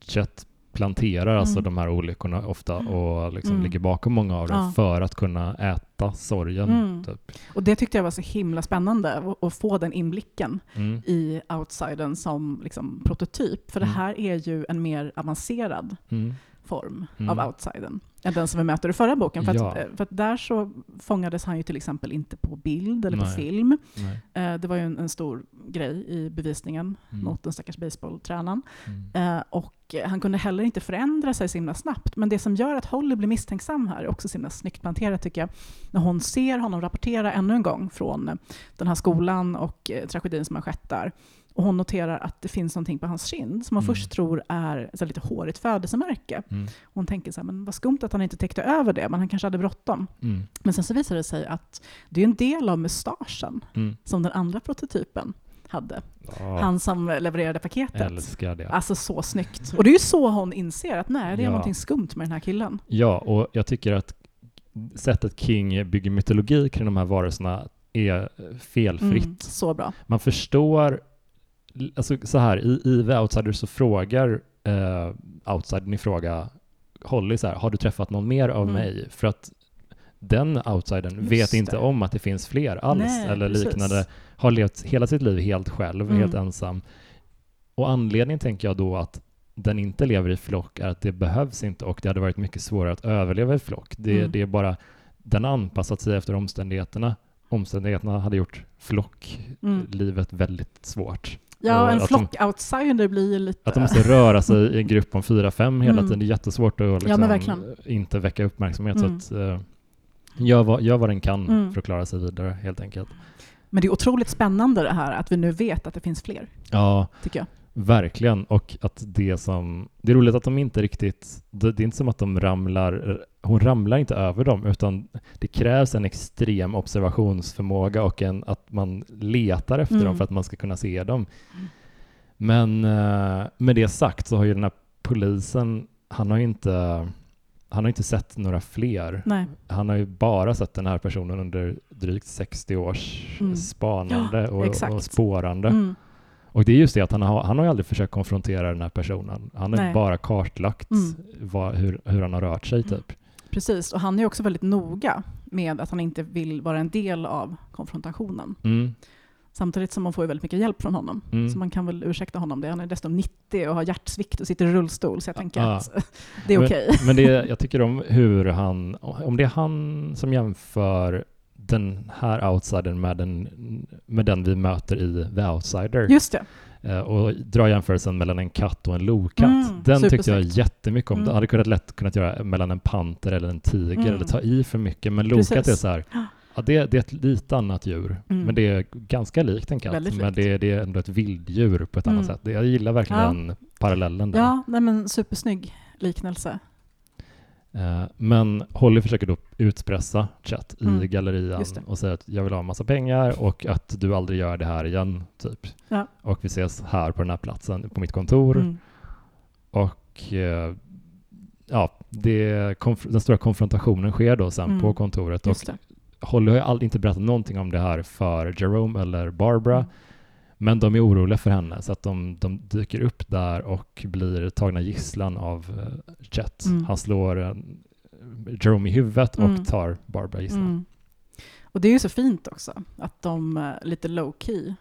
Chet planterar alltså mm. de här olyckorna ofta mm. och liksom mm. ligger bakom många av dem ja. för att kunna äta sorgen. Typ. Och det tyckte jag var så himla spännande att få den inblicken i outsidern som liksom prototyp. För det här är ju en mer avancerad form av outsidern än den som vi möter i förra boken. För, ja. att, eh, för att där så fångades han ju till exempel inte på bild eller Nej. på film. Eh, det var ju en, en, stor grej i bevisningen mm. mot den stackars baseballtränaren. Mm. Eh, och han kunde heller inte förändra sig så himla snabbt. Men det som gör att Holly blir misstänksam här är också så himla snyggt planterat tycker jag. När hon ser honom rapportera ännu en gång från den här skolan och eh, tragedin som har skett där. Och hon noterar att det finns någonting på hans kind som hon mm. först tror är ett lite hårigt födelsemärke. Mm. Hon tänker så här, men vad skumt att han inte täckte över det, men han kanske hade bråttom. Mm. Men sen så visar det sig att det är en del av mustaschen mm. som den andra prototypen hade. Oh. Han som levererade paketet. Älskar det. Alltså så snyggt. Och det är ju så hon inser att nej, det är ja. någonting skumt med den här killen. Ja, och jag tycker att sättet King bygger mytologi kring de här varelserna är felfritt. Mm, så bra. Man förstår alltså så här, i, i The Outsider så frågar eh, outsidern i fråga Holly så här, har du träffat någon mer av mm. mig? För att den outsidern Just vet inte om att det finns fler alls Nej, eller precis. liknande, har levt hela sitt liv helt själv, mm. helt ensam. Och anledningen tänker jag då att den inte lever i flock är att det behövs inte och det hade varit mycket svårare att överleva i flock. Det, mm. det är bara, den har anpassat sig efter omständigheterna. Omständigheterna hade gjort flocklivet mm. väldigt svårt. Ja, en flock-outsider blir lite... Att de måste röra sig i en grupp om fyra, fem hela mm. tiden. Det är jättesvårt att liksom inte väcka uppmärksamhet. Mm. Så att, uh, gör, vad, gör vad den kan mm. för att klara sig vidare, helt enkelt. Men det är otroligt spännande det här att vi nu vet att det finns fler. Ja, tycker jag. Verkligen. Och att det som... Det är roligt att de inte riktigt... Det, det är inte som att de ramlar hon ramlar inte över dem, utan det krävs en extrem observationsförmåga och en, att man letar efter mm. dem för att man ska kunna se dem. Men uh, med det sagt så har ju den här polisen, han har ju inte, han har inte sett några fler. Nej. Han har ju bara sett den här personen under drygt 60 års mm. spanande och, och, spårande. Mm. Och det är just det att han har, han har aldrig försökt konfrontera den här personen. Han har bara kartlagt mm. vad, hur, hur han har rört sig typ. Precis, och han är också väldigt noga med att han inte vill vara en del av konfrontationen. Mm. Samtidigt som man får väldigt mycket hjälp från honom. Mm. Så man kan väl ursäkta honom det. Han är dessutom 90 och har hjärtsvikt och sitter i rullstol, så jag tänker ah. att [laughs] det är okej. Okay. Men, det, [laughs] jag tycker om hur han, om det är han som jämför den här outsidern med den, med den vi möter i The Outsider. Just det. Eh, och dra jämförelsen mellan en katt och en lokatt. Mm, den tyckte jag jättemycket om. Mm. Det hade kunnat lätt kunnat göra mellan en panter eller en tiger mm. eller ta i för mycket. Men lokat är så här, ja, det, det, är ett lite annat djur, mm. men det är ganska likt en katt. Väldigt men det, det, är ändå ett vilddjur på ett annat mm. sätt. Jag gillar verkligen ja. den parallellen där. Ja, nej, men supersnygg liknelse. Eh, men Holly försöker då utpressa Chet mm. i gallerian och säger att jag vill ha en massa pengar och att du aldrig gör det här igen, typ. Ja. Och vi ses här på den här platsen, på mitt kontor. Mm. Och eh, ja, det, den stora konfrontationen sker då sen mm. på kontoret och Holly har ju aldrig inte berättat någonting om det här för Jerome eller Barbara. Men de är oroliga för henne så att de, de dyker upp där och blir tagna gisslan av uh, Chet. Mm. Han slår uh, Jerome i huvudet och Mm. tar Barbara gisslan. Mm. Och det är ju så fint också, att de eh, lite low key eh,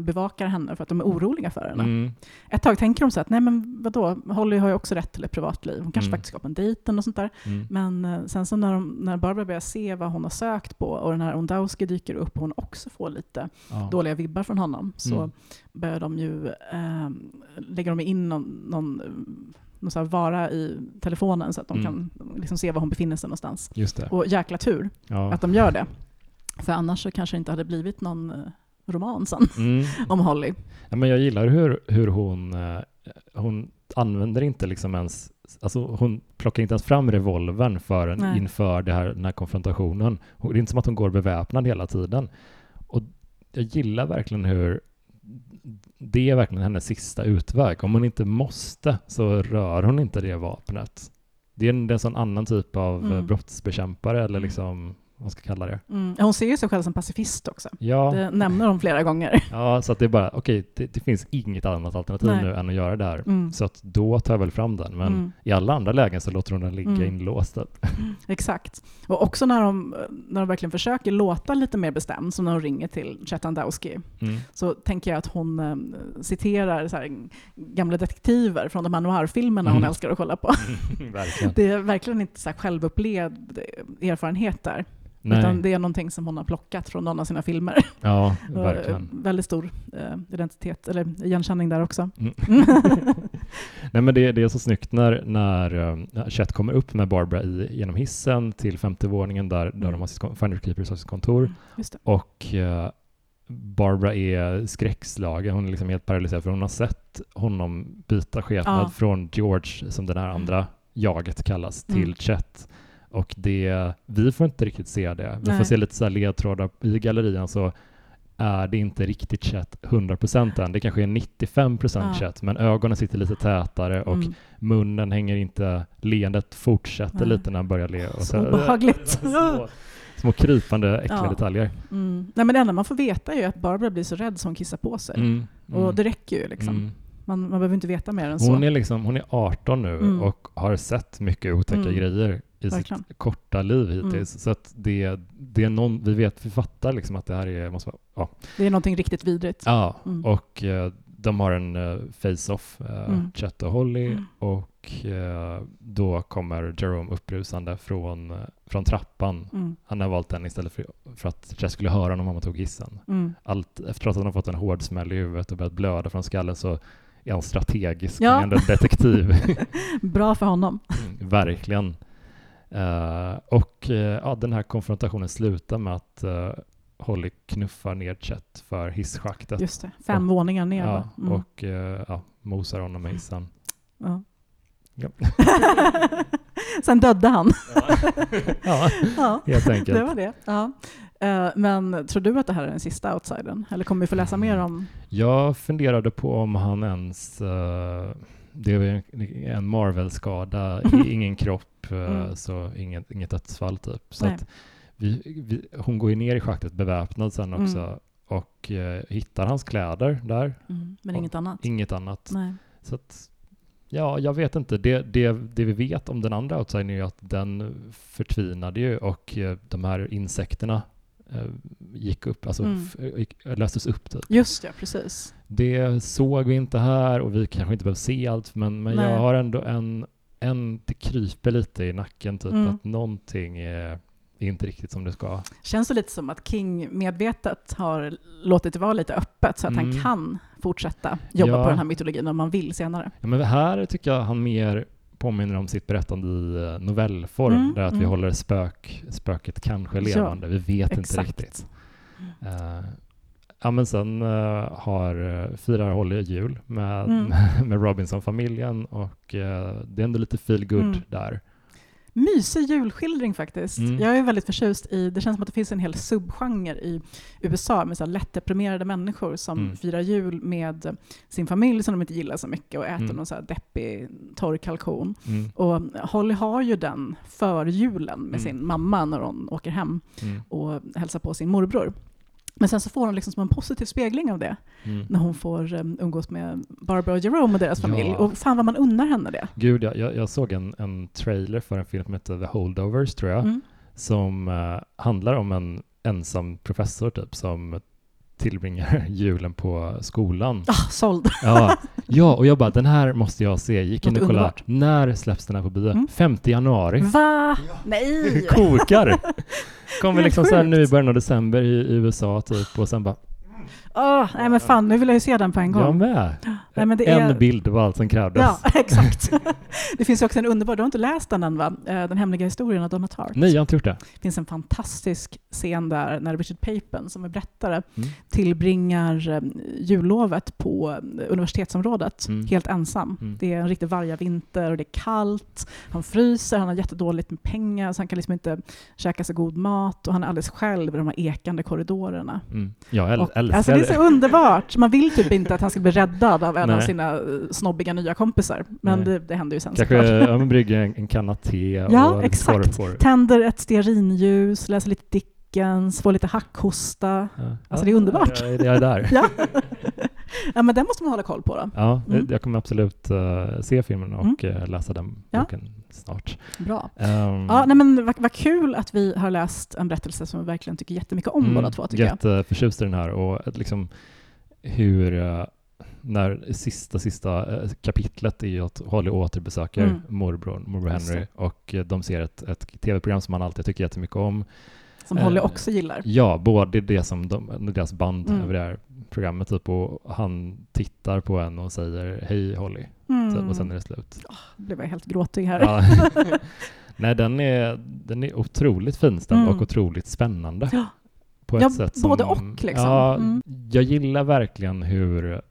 bevakar henne för att de är oroliga för henne. Mm. Ett tag tänker de så att nej men vadå, Holly har ju också rätt till ett privatliv. Hon kanske Mm. faktiskt ska på en dejt och sånt där. Mm. Men eh, sen så när, de, när Barbara börjar se vad hon har sökt på och den här Ondowski dyker upp och hon också får lite Ja. dåliga vibbar från honom så Mm. börjar de ju, eh, lägger de in någon, någon, eh, någon så vara i telefonen så att de Mm. kan liksom se var hon befinner sig någonstans. Just det. Och jäkla tur Ja. att de gör det. För annars så kanske det inte hade blivit någon eh, roman sen Mm. [laughs] om Holly. Ja, men jag gillar hur, hur hon, eh, hon använder inte liksom ens, alltså hon plockar inte ens fram revolvern förrän Nej. inför det här, den här konfrontationen. Det är inte som att hon går beväpnad hela tiden. Och jag gillar verkligen hur det är verkligen hennes sista utväg. Om hon inte måste så rör hon inte det vapnet. Det är en, det är en sån annan typ av Mm. mm. brottsbekämpare eller Mm. liksom, man ska kalla det. Mm. Hon ser ju sig själv som pacifist också. Ja, Det nämner hon flera gånger. [laughs] ja så det är bara, okej, det, det finns inget annat alternativ Nej. nu än att göra det här. Mm. Så att då tar jag väl fram den, men Mm. i alla andra lägen så låter hon den ligga Mm. inlåst. [laughs] Exakt. Och också när de, när de verkligen försöker låta lite mer bestämd, som när de ringer till Chetandowski, Mm. så tänker jag att hon eh, citerar så här, gamla detektiver från de här noir-filmerna hon Mm. älskar att kolla på. [laughs] Det är verkligen inte så här självupplevd erfarenhet där, Nej. utan det är någonting som hon har plockat från någon av sina filmer. Ja, [laughs] verkligen. eh, väldigt stor eh, identitet, eller igenkänning där också. Mm. [laughs] [laughs] Nej men det, det är så snyggt när, när uh, Chet kommer upp med Barbara i, genom hissen till femte våningen där, där Mm. de har sitt, kon- Finder Keepers har sitt kontor det. och eh, Barbara är skräckslagen, hon är liksom helt paralyserad för hon har sett honom byta skepnad Ja. från George, som det här andra jaget kallas, till Mm. Chet. Och det, vi får inte riktigt se det. Vi Nej. får se lite så här ledtrådar i gallerian så är det inte riktigt Chet 100% än. Det kanske är 95% Ja. Chet, men ögonen sitter lite tätare och Mm. munnen hänger inte, leendet fortsätter Nej. lite när han börjar le. Och Så obehagligt. [laughs] små, små krypande äckliga Ja. detaljer. Mm. Nej, men det enda man får veta är ju att Barbara blir så rädd så hon kissar på sig. Mm, Och mm, det räcker ju liksom. mm. Man, man behöver inte veta mer än så. Hon är, liksom, hon är 18 nu Mm. och har sett mycket otäcka grejer i Verkligen. sitt korta liv hittills. Mm. Så att det, det är någon, vi vet, vi fattar liksom att det här är, måste vara, ja. Det är någonting riktigt vidrigt. ja. Mm. Och eh, de har en uh, face-off, uh, Mm. Chet och Holly, Mm. och eh, då kommer Jerome upprusande från, eh, från trappan. Mm. Han har valt den istället för, för att Chet skulle höra honom om han tog gisslan. Mm. Allt, efter att han har fått en hård smäll i huvudet och börjat blöda från skallen så är han strategisk, Ja. han är ändå detektiv. [laughs] Bra för honom. Mm, Verkligen. Eh, och eh, ja, den här konfrontationen slutar med att uh, Holly knuffar ner Chet för hisschaktet. Just det. Fem Och- våningar ner ja? Mm. Och ja, mosar honom med hissen. Ja. Ja. [laughs] Sen dödde han. [laughs] ja, ja, helt enkelt. det var det. Ja. Men tror du att det här är den sista outsidern? Eller kommer vi få läsa mer om... Jag funderade på om han ens... det är en, Marvel-skada, i- [laughs] ingen kropp, eh, Mm. så inget, inget dödsfall typ. Så att vi, vi, hon går ju ner i schaktet beväpnad sen Mm. också och eh, hittar hans kläder där. Mm, men inget annat? Inget annat. Nej. Så att, ja, jag vet inte. Det, det, det vi vet om den andra outsidern är ju att den förtvinade ju och eh, de här insekterna eh, gick upp, alltså Mm. gick, löstes upp typ. Just ja, precis. Det såg vi inte här och vi kanske inte behöver se allt, men, men Nej. jag har ändå en, en, det kryper lite i nacken typ Mm. att någonting är, inte riktigt som det ska. Känns det lite som att King medvetet har låtit det vara lite öppet så att han Mm. kan fortsätta jobba Ja. på den här mytologin om man vill senare. Ja, men här tycker jag han mer påminner om sitt berättande i eh, novellform, Mm, där att vi mm. håller spök, spöket kanske Ja, levande. vi vet inte Exakt. riktigt. Eh, ja, men sen uh, har, uh, firar Holly jul med, Mm. [laughs] med Robinson-familjen och eh, det är ändå lite feel good Mm. där. Mysig julskildring faktiskt. Mm. Jag är väldigt förtjust i, det känns som att det finns en hel subgenre i USA med så här lättdeprimerade människor som Mm. firar jul med sin familj som de inte gillar så mycket och äter Mm. någon så här deppig torr kalkon. Mm. Och Holly har ju den för julen med Mm. sin mamma när hon åker hem Mm. och hälsar på sin morbror. Men sen så får hon liksom som en positiv spegling av det Mm. när hon får um, umgås med Barbara och Jerome och deras Ja. familj. Och fan vad man unnar henne det. Gud, jag, jag, jag såg en, en trailer för en film som heter The Holdovers, tror jag, Mm. som eh, handlar om en ensam professor typ som tillbringar [laughs] julen på skolan. Ah, såld. [laughs] Ja, ja, och jag bara, den här måste jag se. Gick in och kollade. När släpps den här på bio? Mm. 5 januari. Va? Nej! [laughs] Kokar! Kommer liksom så här nu i sjukt. början av december i, i USA typ och sen bara, Åh, nej men fan, nu vill jag ju se den på en gång. jag med. Nej, men det en är- bild var allt som krävdes. Ja, [laughs] exakt. det finns ju också en underbar, du har inte läst den än va? Eh, Den hemliga historien av Donna Tartt. Nej, jag har inte gjort det. Det finns en fantastisk scen där när Richard Papen, som är berättare, Mm. tillbringar eh, jullovet på eh, universitetsområdet Mm. helt ensam. Mm. Det är en riktig vargavinter och det är kallt. Han fryser, han har jättedåligt med pengar så han kan liksom inte käka så god mat och han är alldeles själv i de här ekande korridorerna. Mm. Jag äl- Och, älskar alltså. Så underbart. Man vill typ inte att han ska bli räddad av en av Nej. sina eh, snobbiga nya kompisar. Men det, det händer ju sen Kanske såklart. ja, men brygger en, en kanna te Ja, och exakt. Tänder ett stearinljus, läser lite Dickens, får lite hackhosta. Ja. Alltså, det är underbart. Jag, jag är där. [laughs] Ja. ja, men den måste man hålla koll på då. Ja, Mm. jag kommer absolut eh, se filmen och eh, läsa den Ja. boken snart. Bra. Um, Ja, nej, men vad, vad kul att vi har läst en berättelse som vi verkligen tycker jättemycket om båda två, tycker. Jätteförtjust i den här och att liksom hur eh, när sista, sista eh, kapitlet är ju att Holly återbesöker Mm. morbror, morbror Henry och eh, de ser ett, ett tv-program som man alltid tycker jättemycket om. Som Holly Eh, också gillar. Ja, både det som de, deras band Mm. över det här programmet typ och han tittar på en och säger hej Holly Mm. typ, och sen är det slut. blev jag helt gråtig här. Ja. [laughs] Nej, den är, den är otroligt finstämd Mm. och otroligt spännande. Ja. På ett Ja, sätt som, både och, liksom. Ja, Mm. Jag gillar verkligen hur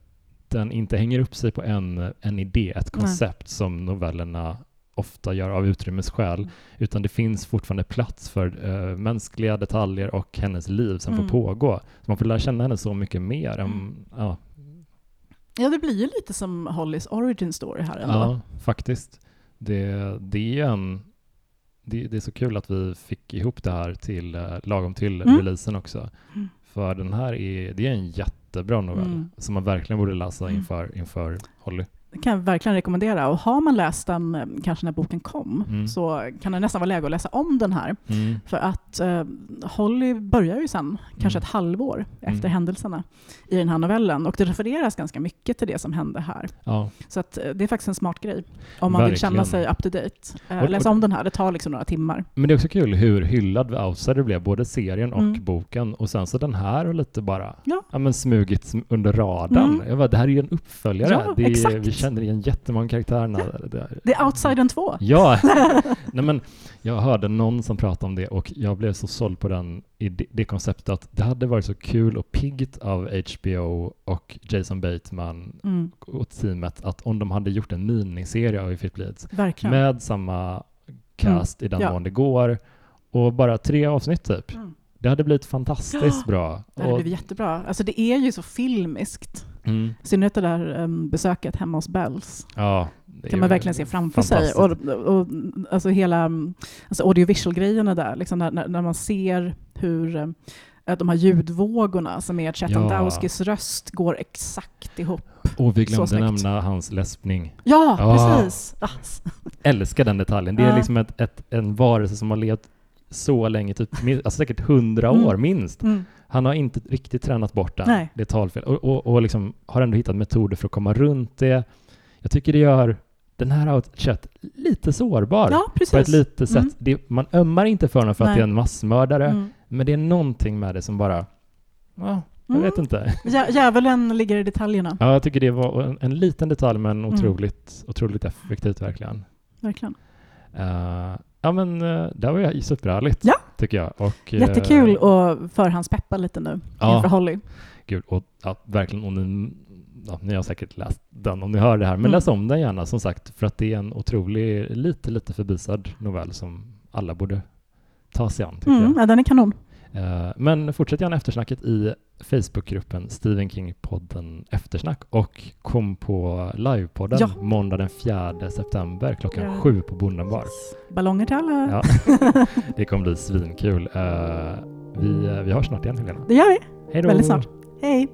den inte hänger upp sig på en, en idé, ett Nej. koncept som novellerna ofta gör av utrymmesskäl, Mm. utan det finns fortfarande plats för eh, mänskliga detaljer och hennes liv som Mm. får pågå. Så man får lära känna henne så mycket mer. Än, Mm. ja, Ja, det blir ju lite som Hollys origin story här ändå. Ja, faktiskt. Det, det är en... Det, det är så kul att vi fick ihop det här till eh, lagom till Mm. releasen också. Mm. För den här är, det är en jättebra novell Mm. som man verkligen borde läsa Mm. inför, inför Holly. Det kan jag verkligen rekommendera. Och har man läst den, eh, kanske när boken kom, Mm. så kan det nästan vara läge att läsa om den här. Mm. För att eh, Holly börjar ju sen, kanske Mm. ett halvår efter Mm. händelserna i den här novellen. Och det refereras ganska mycket till det som hände här. Ja, Så att, eh, det är faktiskt en smart grej. Om man vill Verkligen. känna sig up to date. Eh, Och- läsa om den här, det tar liksom några timmar. men det är också kul hur hyllad Outsider blev, både serien och Mm. boken. Och sen så den här och lite bara Ja. men smugit sm- under radarn. Mm. Jag bara, det här är ju en uppföljare. Ja, det är, exakt. Känner igen jättemånga karaktärerna. Det- Det är Outsidern 2. Ja, [laughs] nej men jag hörde någon som pratade om det och jag blev så såld på den i det, det konceptet att det hade varit så kul och piggt av HBO och Jason Bateman Mm, och teamet att om de hade gjort en miniserie av If It Bleeds verkligen. med samma cast i den ja. mån det går och bara tre avsnitt typ. Mm. Det hade blivit fantastiskt bra. Det hade Och- blivit jättebra. Alltså det är ju så filmiskt. Mm, I synnerhet det där um, besöket hemma hos Bells. ja, det kan man verkligen se framför sig. Och, och, alltså hela um, alltså audiovisual-grejerna där, liksom när, när, man ser hur att de här ljudvågorna som är Chetandowskis röst går exakt ihop. Och vi glömde nämna hans läspning. Ja, Ja. precis! Ah, s- älskar den detaljen. Det är Ja. liksom ett, ett, en varelse som har levt så länge, typ, alltså säkert hundra Mm. år minst. mm. Han har inte riktigt tränat bort den, Nej. det är talfel, och, och, och liksom har ändå hittat metoder för att komma runt det. Jag tycker det gör den här Outchat lite sårbar Ja, precis. på ett litet sätt. Mm. Det, man ömmar inte för honom för att Nej. det är en massmördare, Mm. men det är någonting med det som bara, ja, jag Mm. vet inte. [laughs] Djä- Djävulen ligger i detaljerna. Ja, jag tycker det var en, en liten detalj men otroligt, otroligt effektivt verkligen. Verkligen. Eh, ja men uh, det var ju superhärligt Ja. tycker jag. Och, eh, Jättekul att förhandspeppa lite nu Ja. inför Holly. Gud, och ja, verkligen, och ni, ja, ni har säkert läst den om ni hör det här, men Mm. läs om den gärna som sagt, för att det är en otrolig, lite, lite förbisad novell som alla borde ta sig an, tycker Mm, ja, den är kanon. jag. Eh, Men fortsätt gärna eftersnacket i Facebookgruppen Stephen King-podden Eftersnack och kom på livepodden Ja. måndag den 4 september klockan Ja. sju på Bonden bar. Ballonger till alla. Ja. [laughs] Det kommer bli svinkul. Eh, Vi, vi hörs snart igen Helena. Det gör vi. Hej då! Väldigt snart. Hej!